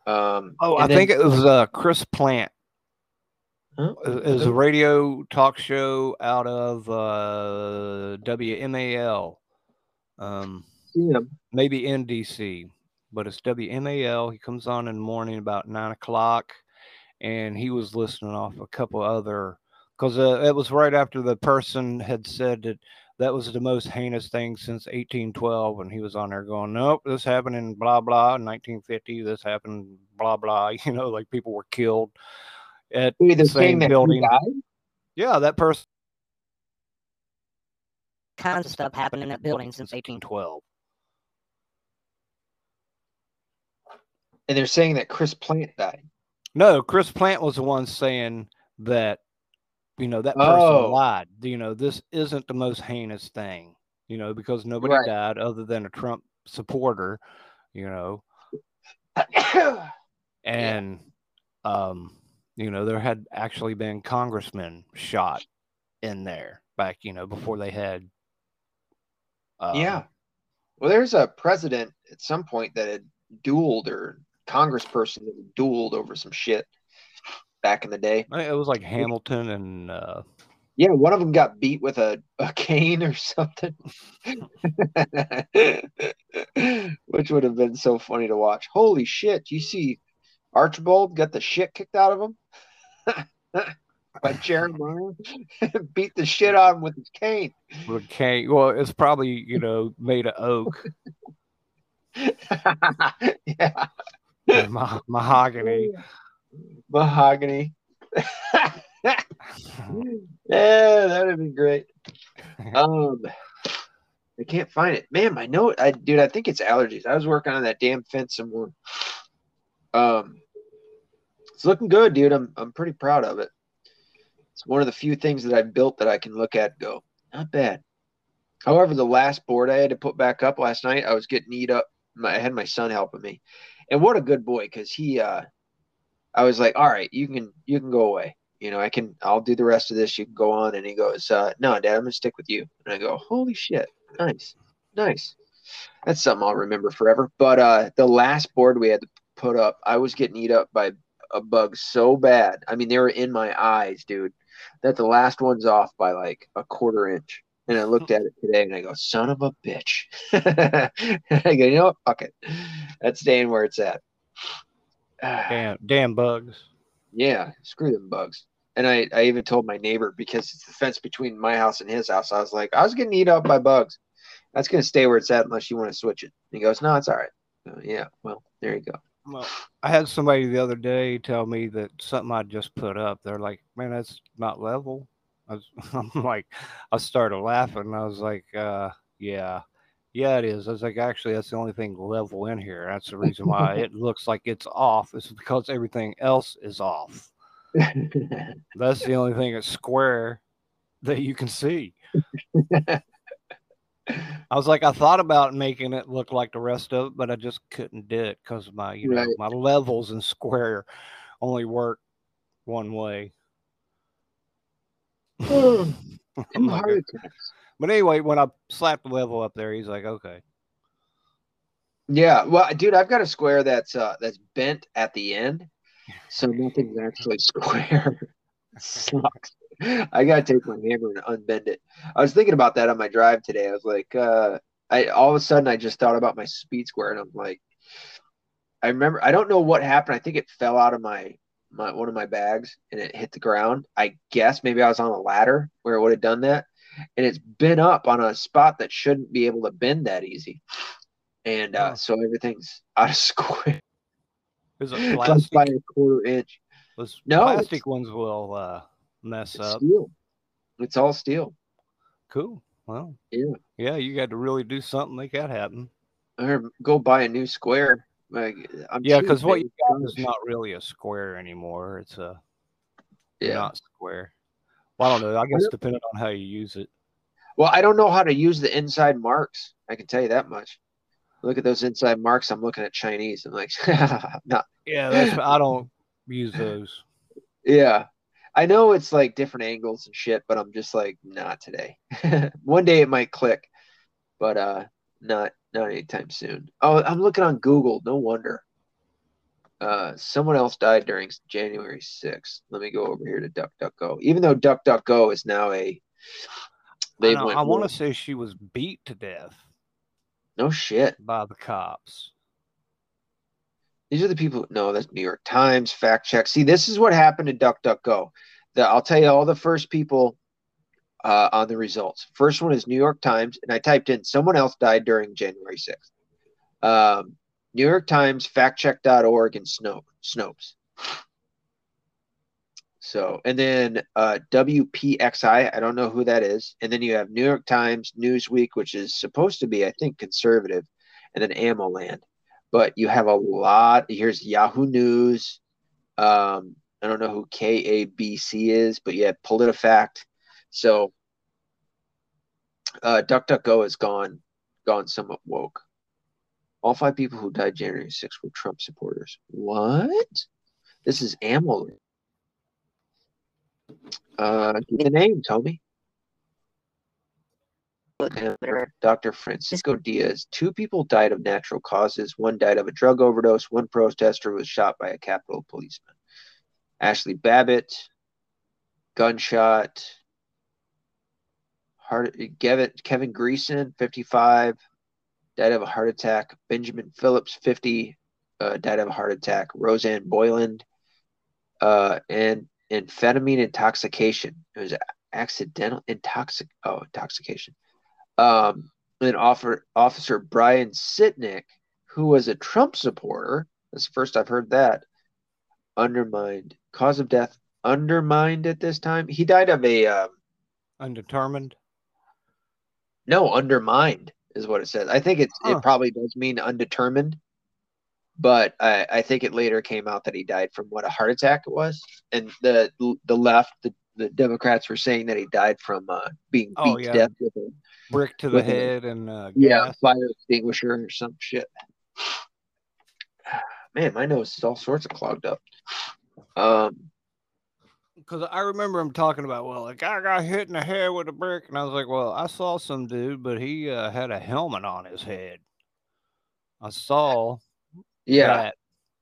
Um, Oh, I then- think it was uh, Chris Plante. Huh? It was a radio talk show out of uh, WMAL, um, him. maybe NDC, but it's WMAL. He comes on in the morning about nine o'clock, and he was listening off a couple other because uh, it was right after the person had said that that was the most heinous thing since 1812, and he was on there going, "Nope, this happened in blah blah 1950. This happened blah blah." You know, like people were killed at Wait, they're same saying that building. died? Yeah, that person kinds of stuff happened in that building since since 1812. And they're saying that Chris Plante died. No, Chris Plante was the one saying that, you know, that person Oh. lied. You know, this isn't the most heinous thing, you know, because nobody Right. died other than a Trump supporter, you know, and, um, you know, there had actually been congressmen shot in there back, you know, before they had. Um, yeah. Well, there's a president at some point that had dueled or congressperson that dueled over some shit back in the day. It was like Hamilton and uh, Yeah, one of them got beat with a, a cane or something, which would have been so funny to watch. Holy shit! You see, Archibald got the shit kicked out of him by Jeremiah, beat the shit out of him with his cane. with a cane. Well, it's probably you know made of oak, yeah, mahogany. Mahogany. yeah, that would be great. Um, I can't find it. Man, my note, I dude, I think it's allergies. I was working on that damn fence some more. Um, it's looking good, dude. I'm I'm pretty proud of it. It's one of the few things that I built that I can look at and go, not bad. However, the last board I had to put back up last night, I was getting eat up. I had my son helping me, and what a good boy because he, uh, I was like, all right, you can you can go away. You know, I can I'll do the rest of this. You can go on. And he goes, uh, no, Dad, I'm gonna stick with you. And I go, holy shit, nice, nice. That's something I'll remember forever. But uh, the last board we had to put up, I was getting eat up by a bug so bad. I mean, they were in my eyes, dude. That the last one's off by like a quarter inch. And I looked at it today and I go, son of a bitch. I go, you know what? Fuck it. That's staying where it's at. Damn, damn bugs. Yeah, screw them bugs. And I, I even told my neighbor because it's the fence between my house and his house. I was like, I was getting eat up by bugs. That's gonna stay where it's at unless you want to switch it. And he goes, No, it's all right. Uh, yeah, well, there you go. Well, I had somebody the other day tell me that something I just put up. They're like, "Man, that's not level." I was, I'm like, I started laughing. I was like, uh, "Yeah, yeah, it is." I was like, "Actually, that's the only thing level in here. That's the reason why it looks like it's off. It's because everything else is off. That's the only thing that's square that you can see." I was like, I thought about making it look like the rest of it, but I just couldn't do it because my, you know, my levels and square only work one way. Hmm. I'm Two heart attacks. But anyway, when I slapped the level up there, he's like, okay. Yeah, well, dude, I've got a square that's uh that's bent at the end, so nothing's actually square. Sucks. I gotta take my hammer and unbend it. I was thinking about that on my drive today. I was like, uh, I all of a sudden I just thought about my speed square, and I'm like, I remember I don't know what happened. I think it fell out of my my one of my bags and it hit the ground. I guess maybe I was on a ladder where it would have done that, and it's been up on a spot that shouldn't be able to bend that easy, and uh, Oh. so everything's out of square. Is it plastic? by a quarter inch. Those No, plastic ones will uh, mess up. steel. It's all steel. Cool. Well, Yeah. yeah, you got to really do something to make that happen. Or go buy a new square. Like I'm Yeah, because what you got is not really a square anymore. It's a Yeah. not square. Well, I don't know. I guess depending on how you use it. Well, I don't know how to use the inside marks. I can tell you that much. look at those inside marks. I'm looking at Chinese. I'm like, not. Yeah, that's I don't use those. Yeah, I know it's like different angles and shit, but I'm just like, not today. One day it might click, but uh, not not anytime soon. Oh, I'm looking on Google. No wonder. Uh, someone else died during January 6th. Let me go over here to DuckDuckGo. Even though DuckDuckGo is now a, they I, I want to say she was beat to death. No shit. By the cops. These are the people. No, that's New York Times fact check. See, this is what happened to DuckDuckGo. The, I'll tell you all the first people uh, on the results. First one is New York Times, and I typed in someone else died during January 6th. Um, New York Times, factcheck.org, and Snopes. So, and then uh, WPXI, I don't know who that is. And then you have New York Times, Newsweek, which is supposed to be, I think, conservative, and then AmmoLand. But you have a lot. Here's Yahoo News. Um, I don't know who KABC is, but you have PolitiFact. So, uh, DuckDuckGo has gone gone somewhat woke. All five people who died January 6 were Trump supporters. What? This is Ammo. Uh, give the name, Tommy. Dr. Francisco Diaz. Two people died of natural causes. One died of a drug overdose. One protester was shot by a Capitol policeman. Ashley Babbitt, gunshot. Heart, Kevin, Kevin Greeson, 55, died of a heart attack. Benjamin Phillips, 50, uh, died of a heart attack. Rosanne Boyland, uh, and amphetamine intoxication. It was accidental intoxic oh intoxication. Um, and offer, officer Brian Sicknick, who was a Trump supporter. That's the first I've heard that. Undermined. Cause of death undermined at this time. He died of a um, undetermined. No, undermined is what it says. I think it huh. it probably does mean undetermined, but I, I think it later came out that he died from what a heart attack it was, and the the left, the, the Democrats were saying that he died from uh, being oh, beat oh, yeah. to death with a brick to the head a, and uh, yeah, fire extinguisher or some shit. Man, my nose is all sorts of clogged up. Um, because I remember him talking about, well, like I got hit in the head with a brick, and I was like, well, I saw some dude, but he uh, had a helmet on his head. I saw, yeah, that,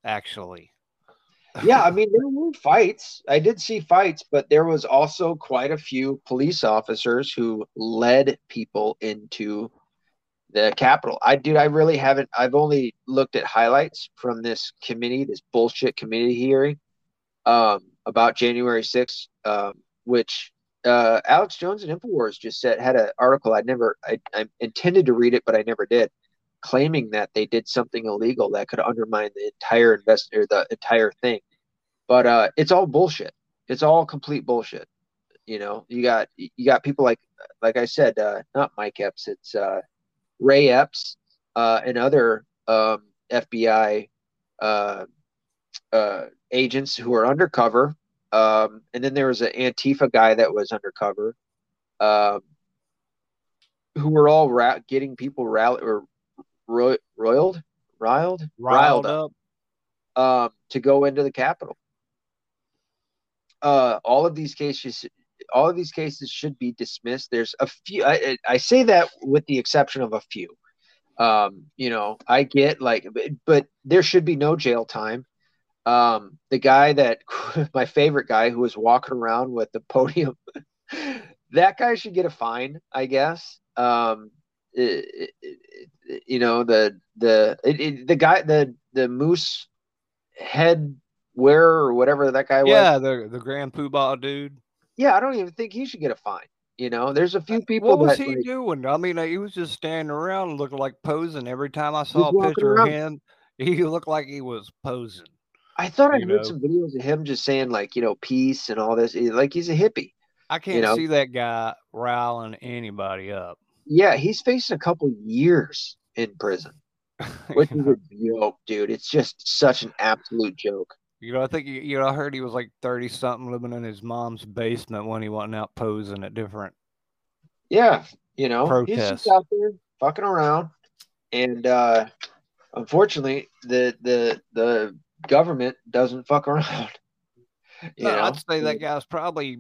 actually. yeah, I mean there were fights. I did see fights, but there was also quite a few police officers who led people into the Capitol. I dude, I really haven't. I've only looked at highlights from this committee, this bullshit committee hearing. Um, about January 6th, um, which uh, Alex Jones and Infowars just said had an article. I never, I, I intended to read it, but I never did, claiming that they did something illegal that could undermine the entire invest or the entire thing. But uh, it's all bullshit. It's all complete bullshit. You know, you got you got people like like I said, uh, not Mike Epps, it's uh, Ray Epps uh, and other um, FBI uh, uh, agents who were undercover. Um, and then there was an Antifa guy that was undercover, um, who were all ra- getting people rallied or ro- roiled, riled, riled, riled up, up um, to go into the Capitol. Uh, all of these cases, all of these cases should be dismissed. There's a few. I, I say that with the exception of a few. Um, you know, I get like, but, but there should be no jail time um, the guy that my favorite guy who was walking around with the podium, that guy should get a fine, I guess. Um, it, it, you know the the it, the guy the the moose head wearer or whatever that guy yeah, was. Yeah, the the Grand Poobah dude. Yeah, I don't even think he should get a fine. You know, there's a few people. What was that, he like, doing? I mean, he was just standing around looking like posing. Every time I saw a picture around. of him, he looked like he was posing. I thought I heard know? some videos of him just saying like you know peace and all this. Like he's a hippie. I can't you know? see that guy riling anybody up. Yeah, he's facing a couple years in prison, which is a joke, dude. It's just such an absolute joke. You know, I think you know. I heard he was like thirty something, living in his mom's basement when he went out posing at different. Yeah, you know, protests. he's just out there fucking around, and uh, unfortunately, the the the government doesn't fuck around. You No, know? I'd say that guy's probably,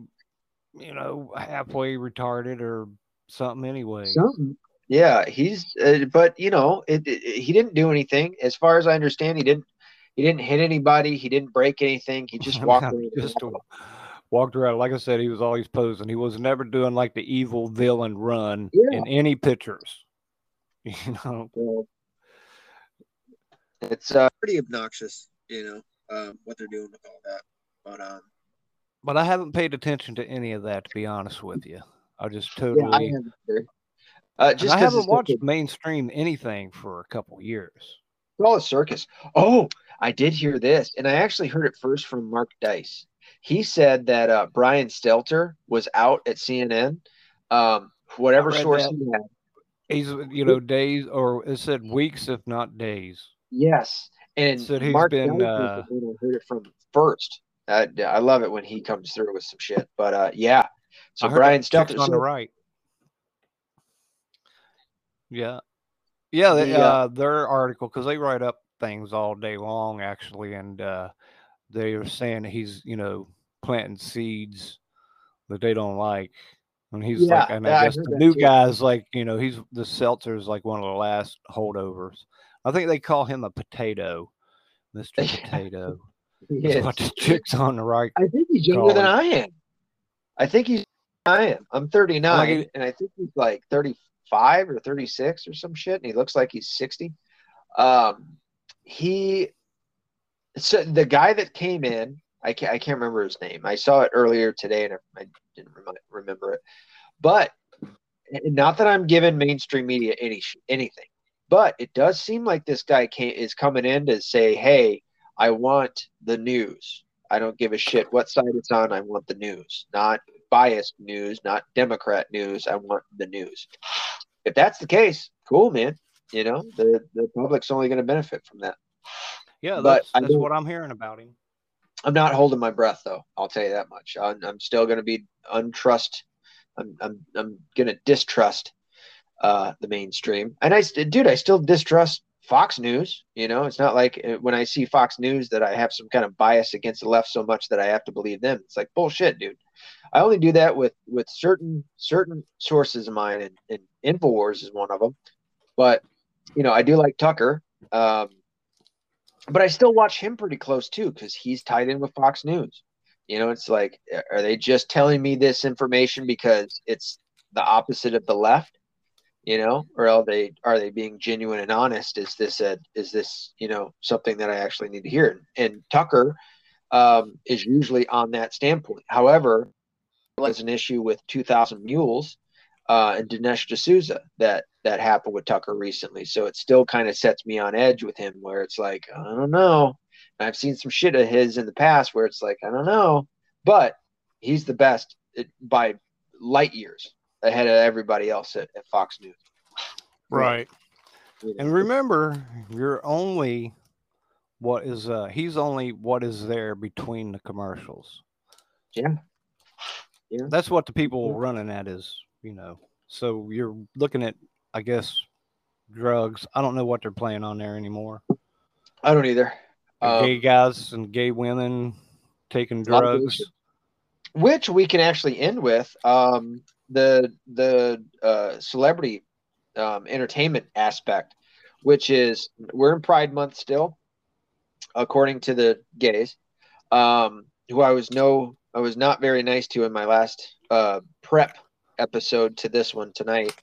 you know, halfway retarded or something anyway. Something. Yeah, he's. Uh, but you know, it, it, he didn't do anything, as far as I understand. He didn't. He didn't hit anybody. He didn't break anything. He just walked around. just walked around. Like I said, he was always posing. He was never doing like the evil villain run Yeah. in any pictures. You know, Well, It's uh, pretty obnoxious, you know, um, what they're doing with all that. But um, but I haven't paid attention to any of that to be honest with you. I just yeah, I totally. haven't. Uh, just I haven't watched mainstream anything for a couple years. It's all a circus. Oh, I did hear this, and I actually heard it first from Mark Dice. He said that uh, Brian Stelter was out at CNN. Um, whatever source that. he had. He's you know days or it said weeks if not days. Yes, and he's Mark been, uh, I heard it from first. Uh, I love it when he comes through with some shit. But uh, yeah, so I Brian chick's on so- the right. Yeah, yeah. They, The, uh, their article because they write up things all day long actually, and uh, they are saying he's you know planting seeds that they don't like. And he's like, Yeah, and yeah, I I guess the new too. guy's like, you know, he's the Seltzer's like one of the last holdovers. I think they call him a potato, Mister Potato. is. what the chicks on the right. I think he's younger than Colin. I am. I think he's I am. I'm 39, Like and I think he's like 35 or 36 or some shit, and he looks like he's 60. Um, he, so the guy that came in, I can't, I can't remember his name. I saw it earlier today, and I didn't remember it. But not that I'm giving mainstream media any anything, but it does seem like this guy is coming in to say, "Hey, I want the news. I don't give a shit what side it's on. I want the news, not biased news, not Democrat news. I want the news. If that's the case, cool, man. You know, the, the public's only going to benefit from that. Yeah, that's, that's what I'm hearing about him. I'm not holding my breath, though. I'll tell you that much. I'm, I'm still going to be untrust. I'm, I'm, I'm going to distrust uh, the mainstream. And I, dude, I still distrust Fox News. You know, it's not like uh, when I see Fox News that I have some kind of bias against the left so much that I have to believe them. It's like bullshit, dude. I only do that with with certain certain sources of mine, and, and Infowars is one of them. But you know, I do like Tucker. Um, but I still watch him pretty close too because he's tied in with Fox News. You know, it's like, are they just telling me this information because it's the opposite of the left? You know, or are they are they being genuine and honest? Is this a is this you know something that I actually need to hear? And Tucker um, is usually on that standpoint. However, there's an issue with 2,000 Mules uh, and Dinesh D'Souza that that happened with Tucker recently. So it still kind of sets me on edge with him, where it's like I don't know. I've seen some shit of his in the past where it's like I don't know, but he's the best by light years ahead of everybody else at, at Fox News. Right. Know? And remember, you're only what is uh he's only what is there between the commercials. Yeah. Yeah. That's what the people running at is, you know. So you're looking at I guess drugs. I don't know what they're playing on there anymore. I don't either. Um, gay guys and gay women taking lot of gay drugs. which we can actually end with um, the the uh, celebrity um, entertainment aspect, which is we're in Pride Month still, according to the gays, um, who I was no I was not very nice to in my last uh, prep episode to this one tonight.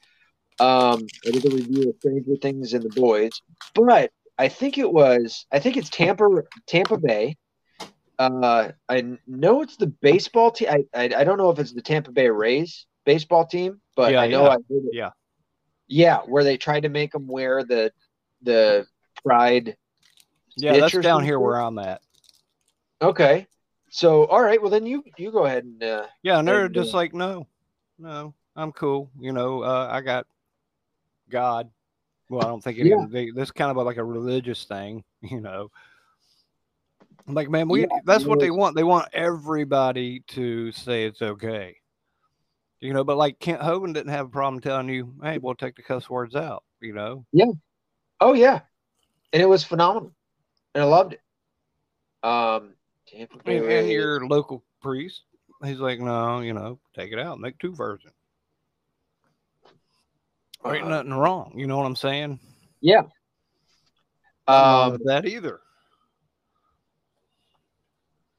Um, I did a review of Stranger Things and the Boys, but I think it was I think it's Tampa Tampa Bay. Uh, I know it's the baseball team. I, I I don't know if it's the Tampa Bay Rays baseball team, but Yeah, I know yeah. I heard it. Yeah. yeah, where they tried to make them wear the the pride. Yeah, that's down here where I'm at. Okay, so all right, well then you you go ahead and uh, Yeah, and they're just like, no, no, I'm cool. You know, uh, I got God. Well, I don't think any Yeah. they, this kind of like a religious thing, you know. I'm like, man, we Yeah, that's it what they want. They want everybody to say it's okay. You know, but like Kent Hovind didn't have a problem telling you, hey, we'll take the cuss words out, you know. Yeah. Oh yeah, and it was phenomenal, and I loved it. Um, And, and your local priest, he's like, no, you know, take it out, make two versions. There ain't Uh, nothing wrong. You know what I'm saying? Yeah. Um, that either.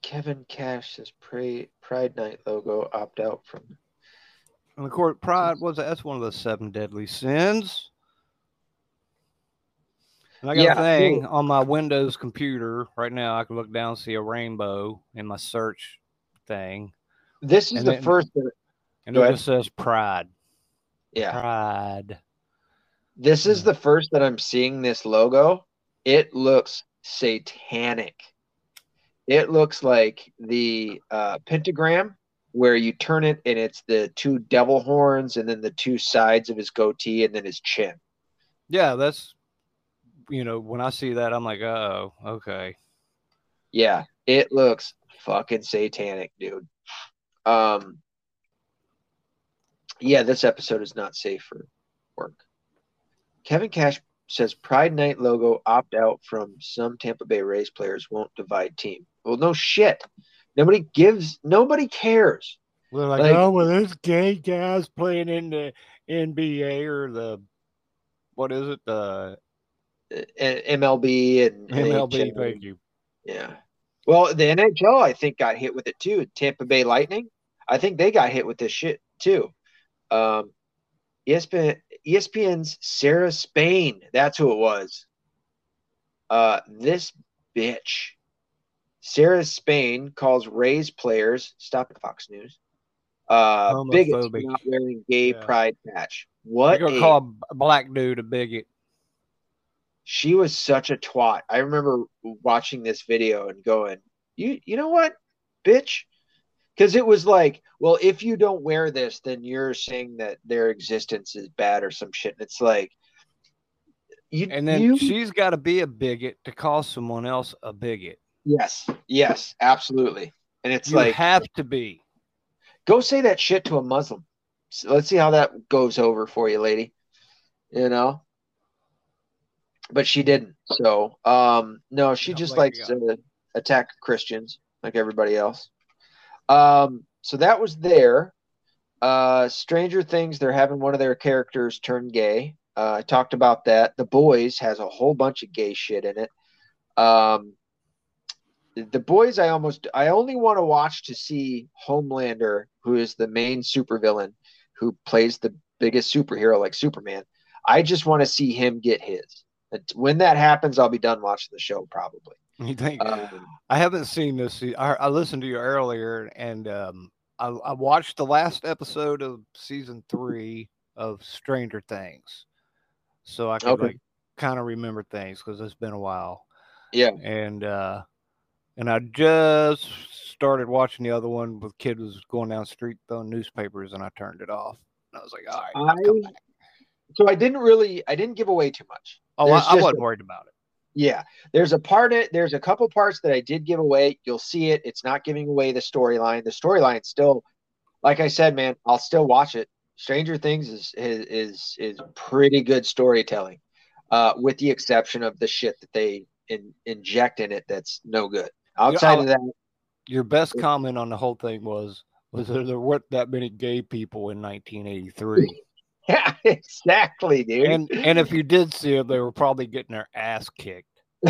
Kevin Cash says Pride Night logo opt out from. And of course, pride was that's one of the seven deadly sins. And I got Yeah, a thing on my Windows computer right now. I can look down, and see a rainbow in my search thing, This is And the first. and it just says pride. Yeah, Pride. this is the first that I'm seeing this logo. It looks satanic. It looks like the uh, pentagram where you turn it and it's the two devil horns and then the two sides of his goatee and then his chin. Yeah, that's you know when I see that, I'm like, oh, okay. Yeah, it looks fucking satanic, dude. Um, yeah, this episode is not safe for work. Kevin Cash says Pride Night logo opt out from some Tampa Bay Rays players won't divide team. Well, no shit. Nobody gives. Nobody cares. They're like, Like- oh, well, this gay guy's playing in the NBA or the what is it? The MLB and MLB. NHL. Thank you. Yeah. Well, the NHL I think got hit with it too. Tampa Bay Lightning, I think they got hit with this shit too. Um, ESPN, ESPN's Sarah Spain, that's who it was. Uh, this bitch, Sarah Spain calls Rays players. Stop it, Fox News. Uh, bigots for not wearing gay Yeah. pride patch. What? You're gonna a call a b- black dude a bigot. she was such a twat. I remember watching this video and going, "You, you know what, bitch?" Because it was like, well, if you don't wear this, then you're saying that their existence is bad or some shit. And it's like, you, And then you, she's got to be a bigot to call someone else a bigot. Yes, yes, absolutely. And it's you like, have to be. go say that shit to a Muslim. So let's see how that goes over for you, lady. You know. But she didn't. So, um, no, she No, just like, likes to attack Christians like everybody else. Um, so that was there. Uh, Stranger Things, they're having one of their characters turn gay. Uh, I talked about that. The Boys has a whole bunch of gay shit in it. Um, the boys i almost i only want to watch to see homelander who is the main supervillain who plays the biggest superhero like superman i just want to see him get his when that happens i'll be done watching the show probably You think um, I haven't seen this. I, I listened to you earlier, and um, I, I watched the last episode of season three of Stranger Things, so I could Okay. like kind of remember things because it's been a while. yeah And uh, and I just started watching the other one with kid was going down the street throwing newspapers, and I turned it off. And I was like, all right, back. so i didn't really i didn't give away too much Oh, I, there's I wasn't a- worried about it. Yeah, there's a part it there's a couple parts that I did give away. You'll see it. It's not giving away the storyline. The storyline still, like I said, man, I'll still watch it. Stranger Things is is is, is pretty good storytelling, uh, with the exception of the shit that they in, inject in it that's no good. Outside I'll- of that, Your best comment on the whole thing was was there, there weren't that many gay people in 1983. yeah, exactly, dude. and and if you did see them, they were probably getting their ass kicked.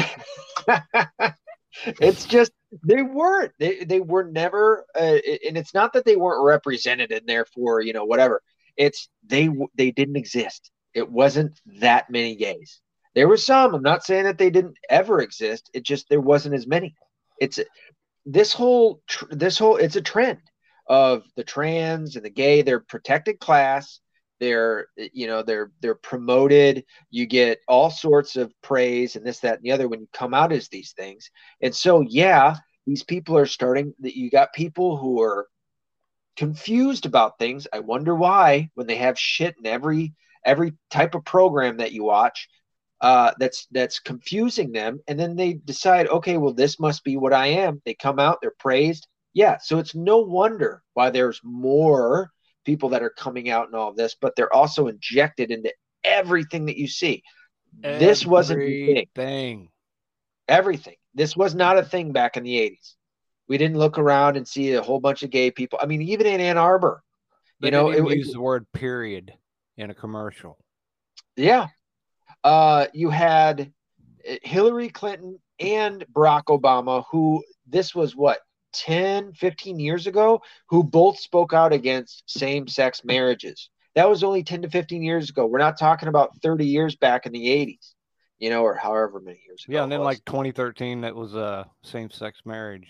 it's just they weren't they they were never uh, and it's not that they weren't represented and therefore you know whatever it's they they didn't exist it wasn't that many gays there were some i'm not saying that they didn't ever exist it just there wasn't as many it's this whole this whole it's a trend of the trans and the gay they're protected class. They're you know they're they're promoted. You get all sorts of praise and this that and the other when you come out as these things. And so yeah these people are starting that you got people who are confused about things. I wonder why when they have shit in every every type of program that you watch uh, that's that's confusing them and then they decide okay well this must be what i am they come out they're praised yeah so it's no wonder why there's more people that are coming out and all of this but they're also injected into everything that you see this wasn't a thing. thing. Everything. This was not a thing back in the 80s. We didn't look around and see a whole bunch of gay people. I mean, even in Ann Arbor, They you know, didn't it- use the word period in a commercial. Yeah. Uh, you had uh, Hillary Clinton and Barack Obama, who this was what, 10, 15 years ago, who both spoke out against same sex marriages. That was only 10 to 15 years ago. We're not talking about 30 years back in the 80s, you know, or however many years ago. Yeah, and then like 2013, that was a same-sex marriage.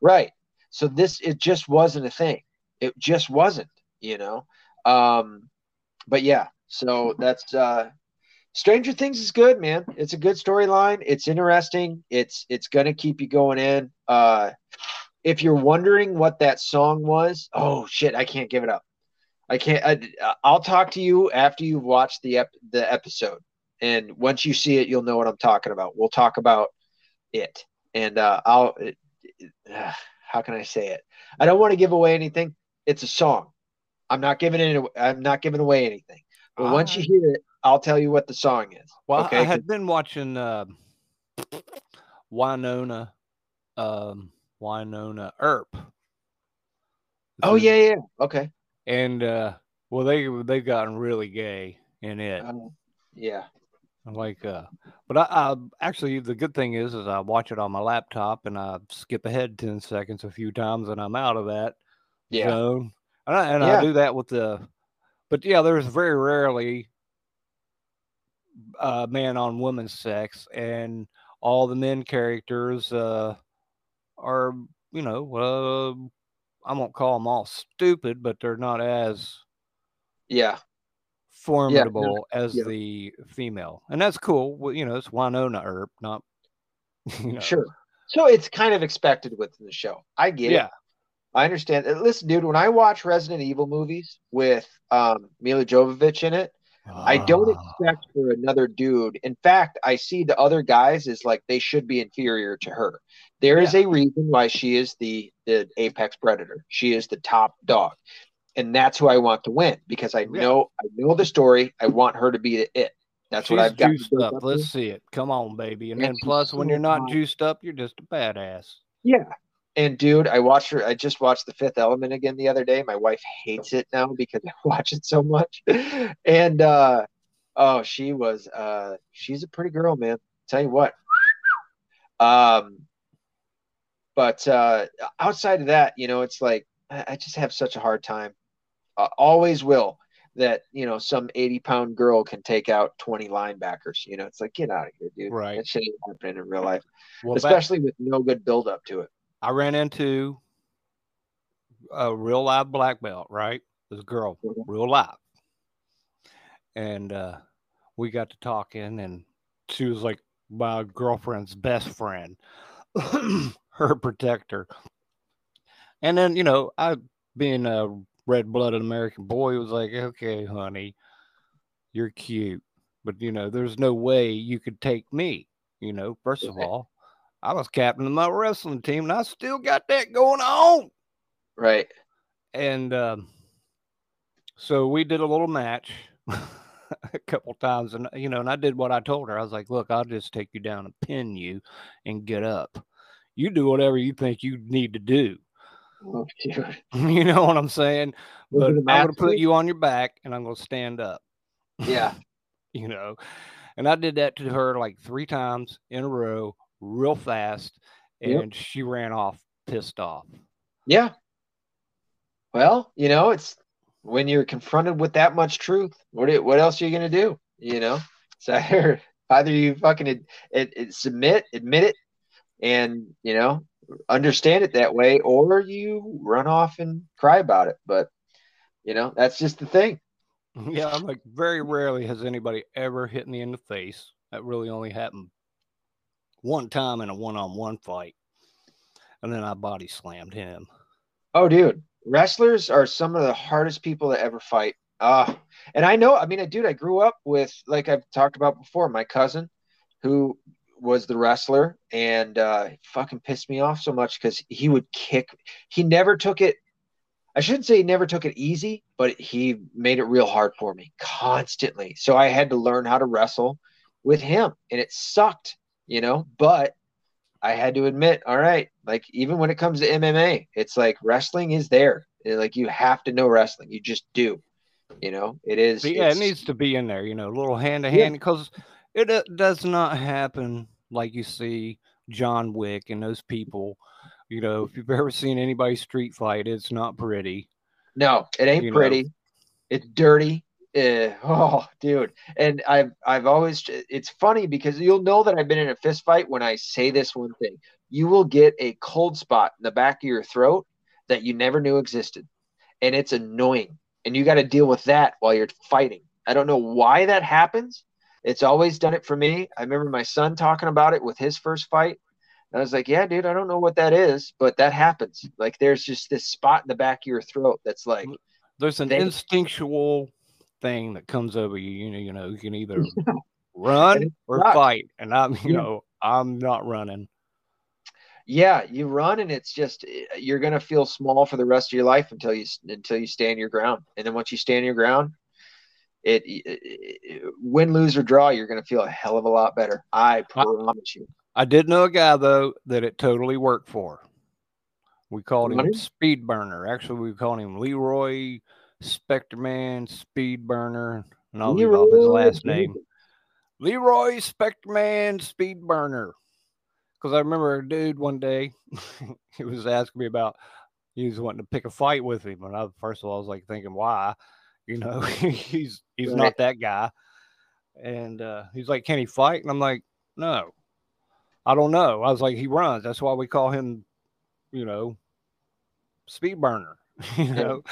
Right. So this it just wasn't a thing. It just wasn't, you know. Um but yeah, so that's uh Stranger Things is good, man. It's a good storyline. It's interesting. It's it's going to keep you going in. Uh if you're wondering what that song was, oh shit, I can't give it up. I can't I, I'll talk to you after you've watched the ep- the episode. And once you see it, you'll know what I'm talking about. We'll talk about it. And uh I'll it, uh, how can I say it? I don't want to give away anything. It's a song. I'm not giving it. I'm not giving away anything. But once you hear it, I'll tell you what the song is. Well, okay. I had been watching uh, Wynonna, um, Wynonna Earp. oh yeah, yeah. Okay. and uh, well, they they've gotten really gay in it. Um, yeah. Like, uh, but I, I actually the good thing is, is I watch it on my laptop and I skip ahead ten seconds a few times and I'm out of that Yeah. zone. And, I, and Yeah. I do that with the, but yeah, there's very rarely uh, man on woman sex, and all the men characters uh, are, you know, uh, I won't call them all stupid, but they're not as Yeah. formidable as yeah. the female, and that's cool. Well, you know, it's Wynonna Earp, not you know. Sure. So it's kind of expected within the show. I get Yeah. it. I understand. Listen, dude, when I watch Resident Evil movies with um, Milla Jovovich in it, I don't Ah, expect for another dude. In fact, I see the other guys as like they should be inferior to her. There is a reason why she is the the apex predator. She is the top dog, and that's who I want to win because I know I know the story. I want her to be the it. That's what I've got. juiced up. Let's see it. Come on, baby. And Yeah, then she's plus, when you're not juiced up, you're just a badass. Yeah. And dude, I watched her. I just watched The Fifth Element again the other day. My wife hates it now because I watch it so much. And uh oh, she was uh she's a pretty girl, man. Tell you what. Um but uh outside of that, you know, it's like I, I just have such a hard time. Uh, always will that, you know, some 80 pound girl can take out 20 linebackers. You know, it's like get out of here, dude. Right. That shit ain't happening in real life. Well, back- Especially with no good build up to it. I ran into a real live black belt, right? This girl, real live. And uh, we got to talking, and she was like my girlfriend's best friend, her protector. And then, you know, I, being a red blooded American boy, was like, okay, honey, you're cute. But, you know, there's no way you could take me. You know, first of all, I was captain of my wrestling team and I still got that going on. Right. And um, so we did a little match a couple times. And, you know, and I did what I told her. I was like, look, I'll just take you down and pin you and get up. You do whatever you think you need to do. Oh, you know what I'm saying? Was But I'm going to put you on your back and I'm going to stand up. Yeah. you know. And I did that to her like three times in a row, real fast, and Yep. she ran off pissed off. Yeah. Well, you know, it's when you're confronted with that much truth, what what else are you gonna do? You know, so either, either you fucking ad- submit, admit it, and you know, understand it that way, or you run off and cry about it. But you know, that's just the thing. Yeah, I'm like very rarely has anybody ever hit me in the face. That really only happened one time in a one-on-one fight, and then I body slammed him. Oh, dude, wrestlers are some of the hardest people to ever fight. Uh, and I know, I mean, dude, I grew up with, like I've talked about before, my cousin who was the wrestler and uh, fucking pissed me off so much because he would kick. He never took it. I shouldn't say he never took it easy, but he made it real hard for me constantly. So I had to learn how to wrestle with him, and it sucked, you know. But I had to admit, all right, like even when it comes to MMA, it's like wrestling is there. Like you have to know wrestling. You just do. You know, it is. yeah, it needs to be in there. You know, a little hand to hand because it uh, does not happen like you see John Wick and those people. You know, if you've ever seen anybody street fight, it's not pretty. No, it ain't you pretty. Know. It's dirty. Uh, oh, dude. And I've I've always it's funny because you'll know that I've been in a fist fight when I say this one thing. You will get a cold spot in the back of your throat that you never knew existed. And it's annoying. And you got to deal with that while you're fighting. I don't know why that happens. It's always done it for me. I remember my son talking about it with his first fight. And I was like, yeah, dude, I don't know what that is, but that happens. Like there's just this spot in the back of your throat that's like there's an they, instinctual thing that comes over you. You know, you know, you can either run or not. fight. And I'm, you know, I'm not running. Yeah, you run and it's just eh, you're gonna feel small for the rest of your life until you until you stand your ground. And then once you stand your ground, it, it, it eh, eh, eh, win, lose or draw, you're gonna feel a hell of a lot better. I promise you. I did know a guy though that it totally worked for. We called him Speed Burner. Actually, we called him Leroy Spectre Man Speed Burner, and I'll leave off his last name. Leroy Spectre Man Speed Burner. Because I remember a dude one day, he was asking me about he was wanting to pick a fight with him, and I first of all I was like thinking why, you know, he's he's right. not that guy, and uh, he's like, can he fight? And I'm like, no, I don't know. I was like, he runs. That's why we call him, you know, speed burner. you know,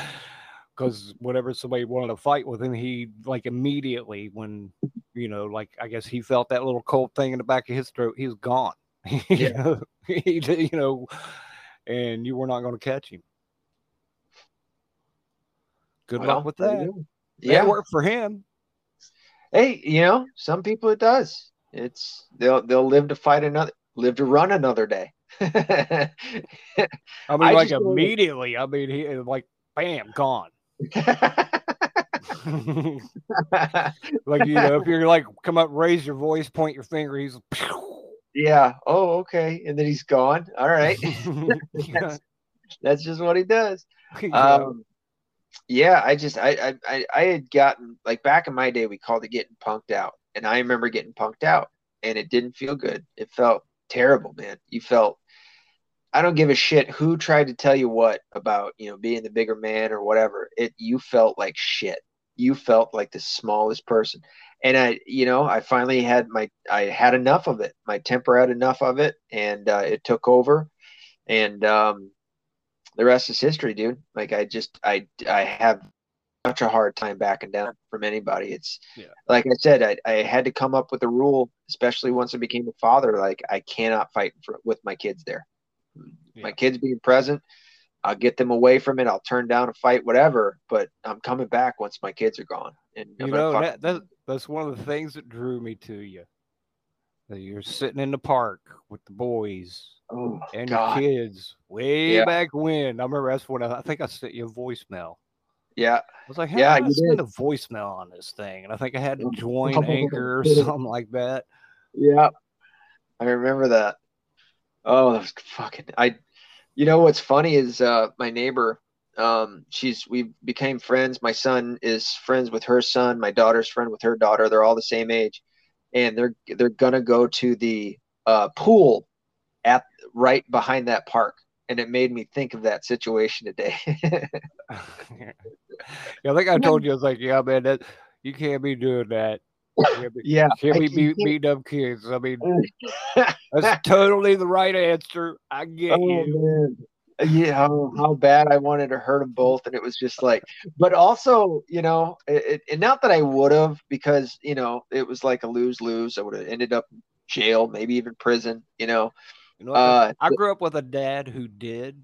because whenever somebody wanted to fight with him, he like immediately when you know, like I guess he felt that little cold thing in the back of his throat, he was gone. Yeah. he, you know, and you were not going to catch him. Good well, luck with that. Yeah, worked for him. Hey, you know, some people it does. It's they'll they'll live to fight another, live to run another day. I mean, I like immediately. I mean, he like bam, gone. like you know, if you're like come up, raise your voice, point your finger, he's yeah. Oh, okay. And then he's gone. All right. that's, that's, just what he does. Yeah. Um, yeah, I just I, I I had gotten like back in my day we called it getting punked out. And I remember getting punked out and it didn't feel good. It felt terrible, man. You felt I don't give a shit who tried to tell you what about, you know, being the bigger man or whatever. It you felt like shit. You felt like the smallest person. And I, you know, I finally had my I had enough of it. My temper had enough of it and uh, it took over. And um the rest is history, dude. Like I just I I have such a hard time backing down from anybody. It's yeah. like I said, I, I had to come up with a rule, especially once I became a father. Like I cannot fight for, with my kids there yeah. my kids being present. I'll get them away from it. I'll turn down a fight, whatever. But I'm coming back once my kids are gone. And you know that, that, that's one of the things that drew me to you. You're sitting in the park with the boys oh, and God. your kids way yeah. back when. I remember that's when I, I, think I sent you a voicemail. Yeah. I was like, hey, yeah, I sent a voicemail on this thing, and I think I had to join Anchor or something like that. Yeah, I remember that. Oh, that was fucking. I, you know what's funny is uh, my neighbor. Um, she's we became friends. My son is friends with her son. My daughter's friend with her daughter. They're all the same age, and they're they're gonna go to the uh, pool at right behind that park. And it made me think of that situation today. yeah, I think I told you I was like, yeah, man, that you can't be doing that yeah. Can we beat, beat up kids? I mean, that's totally the right answer. I get oh, you. Man. Yeah, how, how, bad I wanted to hurt them both, and it was just like, but also, you know, it, it not that I would have, because you know, it was like a lose lose. I would have ended up in jail, maybe even prison. You know, you know, uh, I grew up with a dad who did.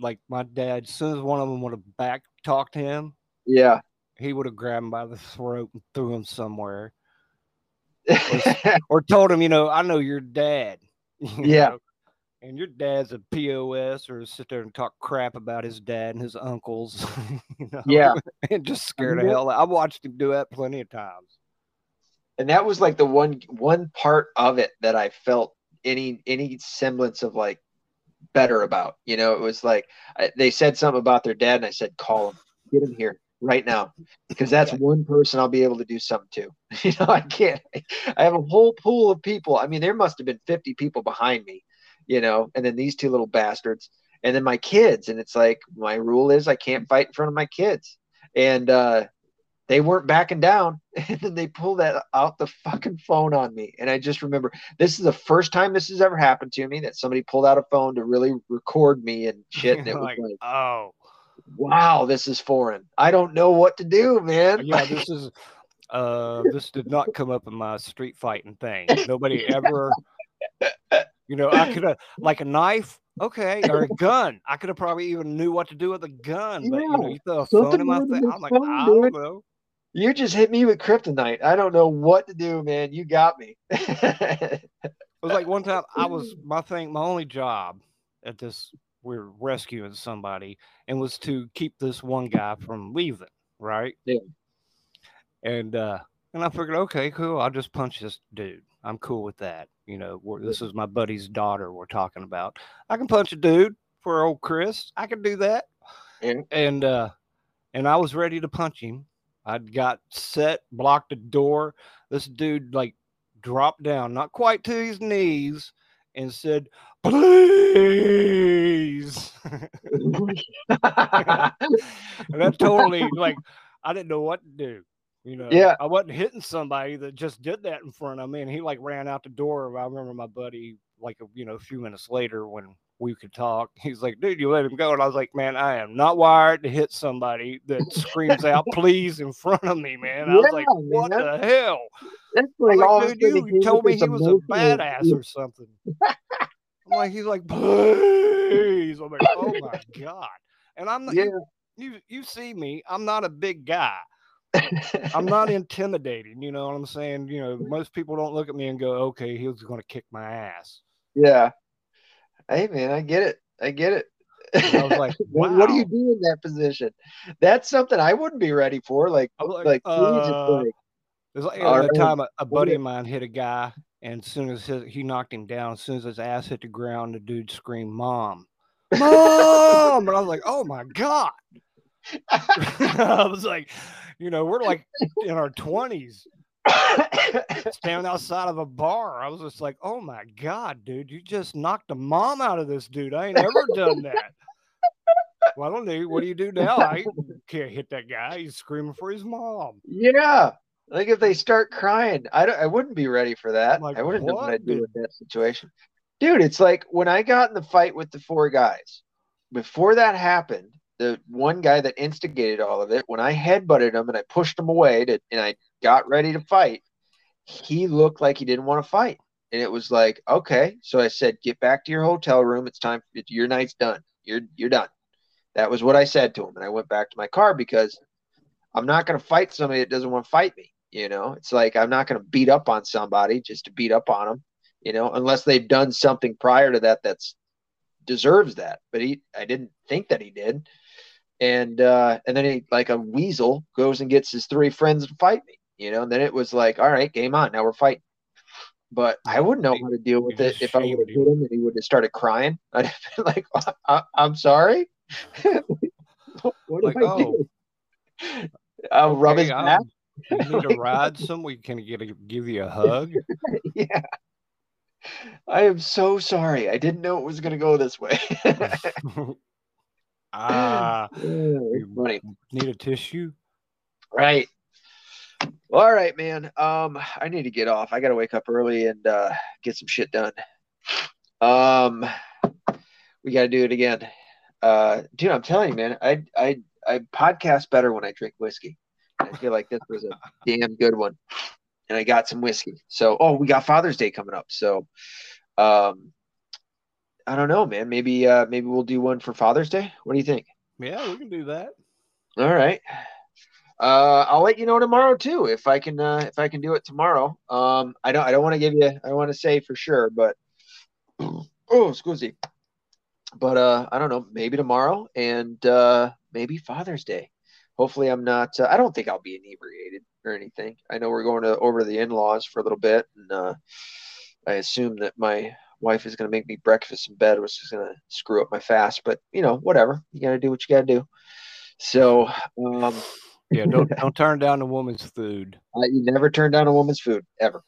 Like my dad, as soon as one of them would have back talked him, yeah, he would have grabbed him by the throat and threw him somewhere or, or, told him, you know, I know your dad. You yeah. Know, and your dad's a POS or sit there and talk crap about his dad and his uncles. You know? Yeah. and just scared the hell out. I watched him do that plenty of times. and that was like the one one part of it that I felt any any semblance of like better about. You know, it was like I, they said something about their dad, and I said, "Call him, get him here right now," because that's one person I'll be able to do something to. You know, I can't. I have a whole pool of people. I mean, there must have been fifty people behind me. You know, and then these two little bastards, and then my kids, and it's like my rule is I can't fight in front of my kids, and uh, they weren't backing down and then they pulled that out the fucking phone on me and i just remember this is the first time this has ever happened to me that somebody pulled out a phone to really record me and shit and it was like, like oh, wow this is foreign i don't know what to do man yeah, this is. Uh, this did not come up in my street fighting thing. Nobody ever. You know, I could have like a knife, okay, or a gun. I could have probably even knew what to do with a gun, but you know, you throw a phone in my face. I'm like, phone, I don't know. you just hit me with kryptonite i don't know what to do man you got me It was like one time I was my thing, my only job at this we are rescuing somebody and was to keep this one guy from leaving, right? Yeah. And uh and I figured, okay, cool, I'll just punch this dude. I'm cool with that. You know, we're, this is my buddy's daughter we're talking about. I can punch a dude for old Chris. I can do that. Yeah. And uh and I was ready to punch him. I'd got set, blocked the door. This dude like dropped down, not quite to his knees, and said, "Please." and that totally like I didn't know what to do. You know, Yeah. I wasn't hitting somebody that just did that in front of me, and he like ran out the door. I remember my buddy, like you know, a few minutes later when we could talk, he's like, "Dude, you let him go," and I was like, "Man, I am not wired to hit somebody that screams out please in front of me, man." I was like, "What man. the hell?" That's like, like, dude, you, you told me he was a badass or something. I'm like, he's like, please. I'm like, oh my god. And I'm not. Yeah. You, you you see me. I'm not a big guy. I'm not intimidating. You know what I'm saying? You know, most people don't look at me and go, okay, he was going to kick my ass. Yeah. Hey man, I get it. I get it. I was like, What- What do you do in that position? That's something I wouldn't be ready for. Like, like, like, uh, like, It's like All at the time a, a buddy of mine hit a guy, and as soon as his, he knocked him down, as soon as his ass hit the ground, the dude screamed, "Mom, mom!" And I was like, "Oh my god!" I was like, you know, we're like in our twenties, standing outside of a bar. I was just like, "Oh my god, dude, you just knocked the mom out of this dude. I ain't ever done that." Well, I don't know. What do you do now? I can't hit that guy. He's screaming for his mom. yeah. Like if they start crying, I don't, I wouldn't be ready for that. Like, I wouldn't know what what, I'd do with that situation. Dude, it's like when I got in the fight with the four guys, before that happened, the one guy that instigated all of it, when I headbutted him and I pushed him away to, and I got ready to fight, he looked like he didn't want to fight. And it was like, okay. So I said, get back to your hotel room. It's time. Your night's done. You're you're done. That was what I said to him. And I went back to my car because I'm not going to fight somebody that doesn't want to fight me. You know, it's like I'm not going to beat up on somebody just to beat up on them. You know, unless they've done something prior to that that's deserves that. But he, I didn't think that he did. And uh, and then he, like a weasel, goes and gets his three friends to fight me. You know, then it was like, all right, game on. Now we're fighting. But I wouldn't know how to deal with it if I would have hit him. and he would have started crying. I'd have been like, I, I'm sorry. what do Like, I oh, do? I'll rub his Okay, back. You need to ride somewhere? Can I get a, give you a hug? yeah. I am so sorry. I didn't know it was going to go this way. Ah, Oh, it's need a tissue? Right. All right, man. Um, I need to get off. I got to wake up early and uh, get some shit done. Um, we got to do it again. Uh, dude, I'm telling you, man. I I I podcast better when I drink whiskey. I feel like this was a damn good one, and I got some whiskey. So, oh, we got Father's Day coming up. So, um, I don't know, man. Maybe uh, maybe we'll do one for Father's Day. What do you think? Yeah, we can do that. All right. Uh, I'll let you know tomorrow too if I can uh, if I can do it tomorrow. Um, I don't I don't want to give you I want to say for sure, but oh, excuse me. But uh, I don't know, maybe tomorrow and uh, maybe Father's Day. hopefully I'm not. Uh, I don't think I'll be inebriated or anything. I know we're going to over to the in-laws for a little bit, and uh, I assume that my wife is going to make me breakfast in bed, which is going to screw up my fast. But you know, whatever. You got to do what you got to do. So, um, yeah, don't don't turn down a woman's food. Uh, you never turn down a woman's food ever.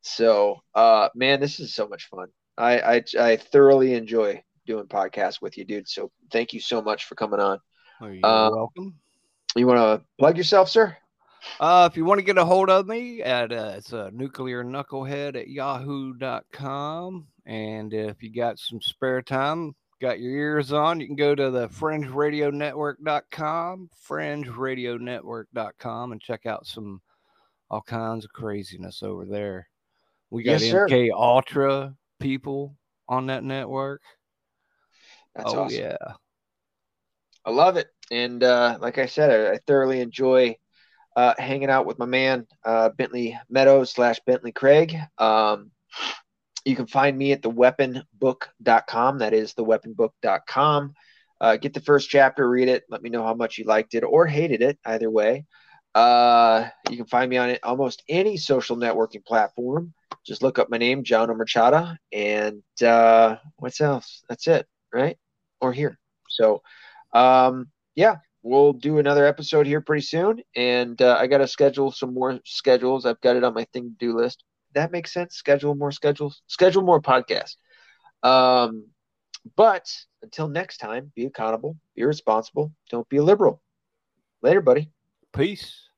So, uh, man, this is so much fun. I, I I thoroughly enjoy doing podcasts with you, dude. So, thank you so much for coming on. Oh, you're uh, welcome. You want to plug yourself, sir? Uh, if you want to get a hold of me, at uh, it's a nuclear knucklehead at yahoo.com. And if you got some spare time, got your ears on, you can go to the fringeradionetwork.com, fringeradionetwork.com, and check out some all kinds of craziness over there. We got yes, MK sir. Ultra people on that network. That's oh, awesome. yeah. I love it. And uh, like I said, I, I thoroughly enjoy uh, hanging out with my man, uh, Bentley Meadows slash Bentley Craig. Um, you can find me at theweaponbook.com. That is theweaponbook.com. Uh, get the first chapter, read it. Let me know how much you liked it or hated it. Either way, uh, you can find me on almost any social networking platform. Just look up my name, John Machada, and uh, what's else? That's it, right? Or here. So, um, yeah, we'll do another episode here pretty soon. And uh, I got to schedule some more schedules. I've got it on my thing to do list that makes sense. Schedule more schedules, schedule more podcasts. Um, but until next time, be accountable, be responsible, don't be a liberal. Later, buddy. Peace.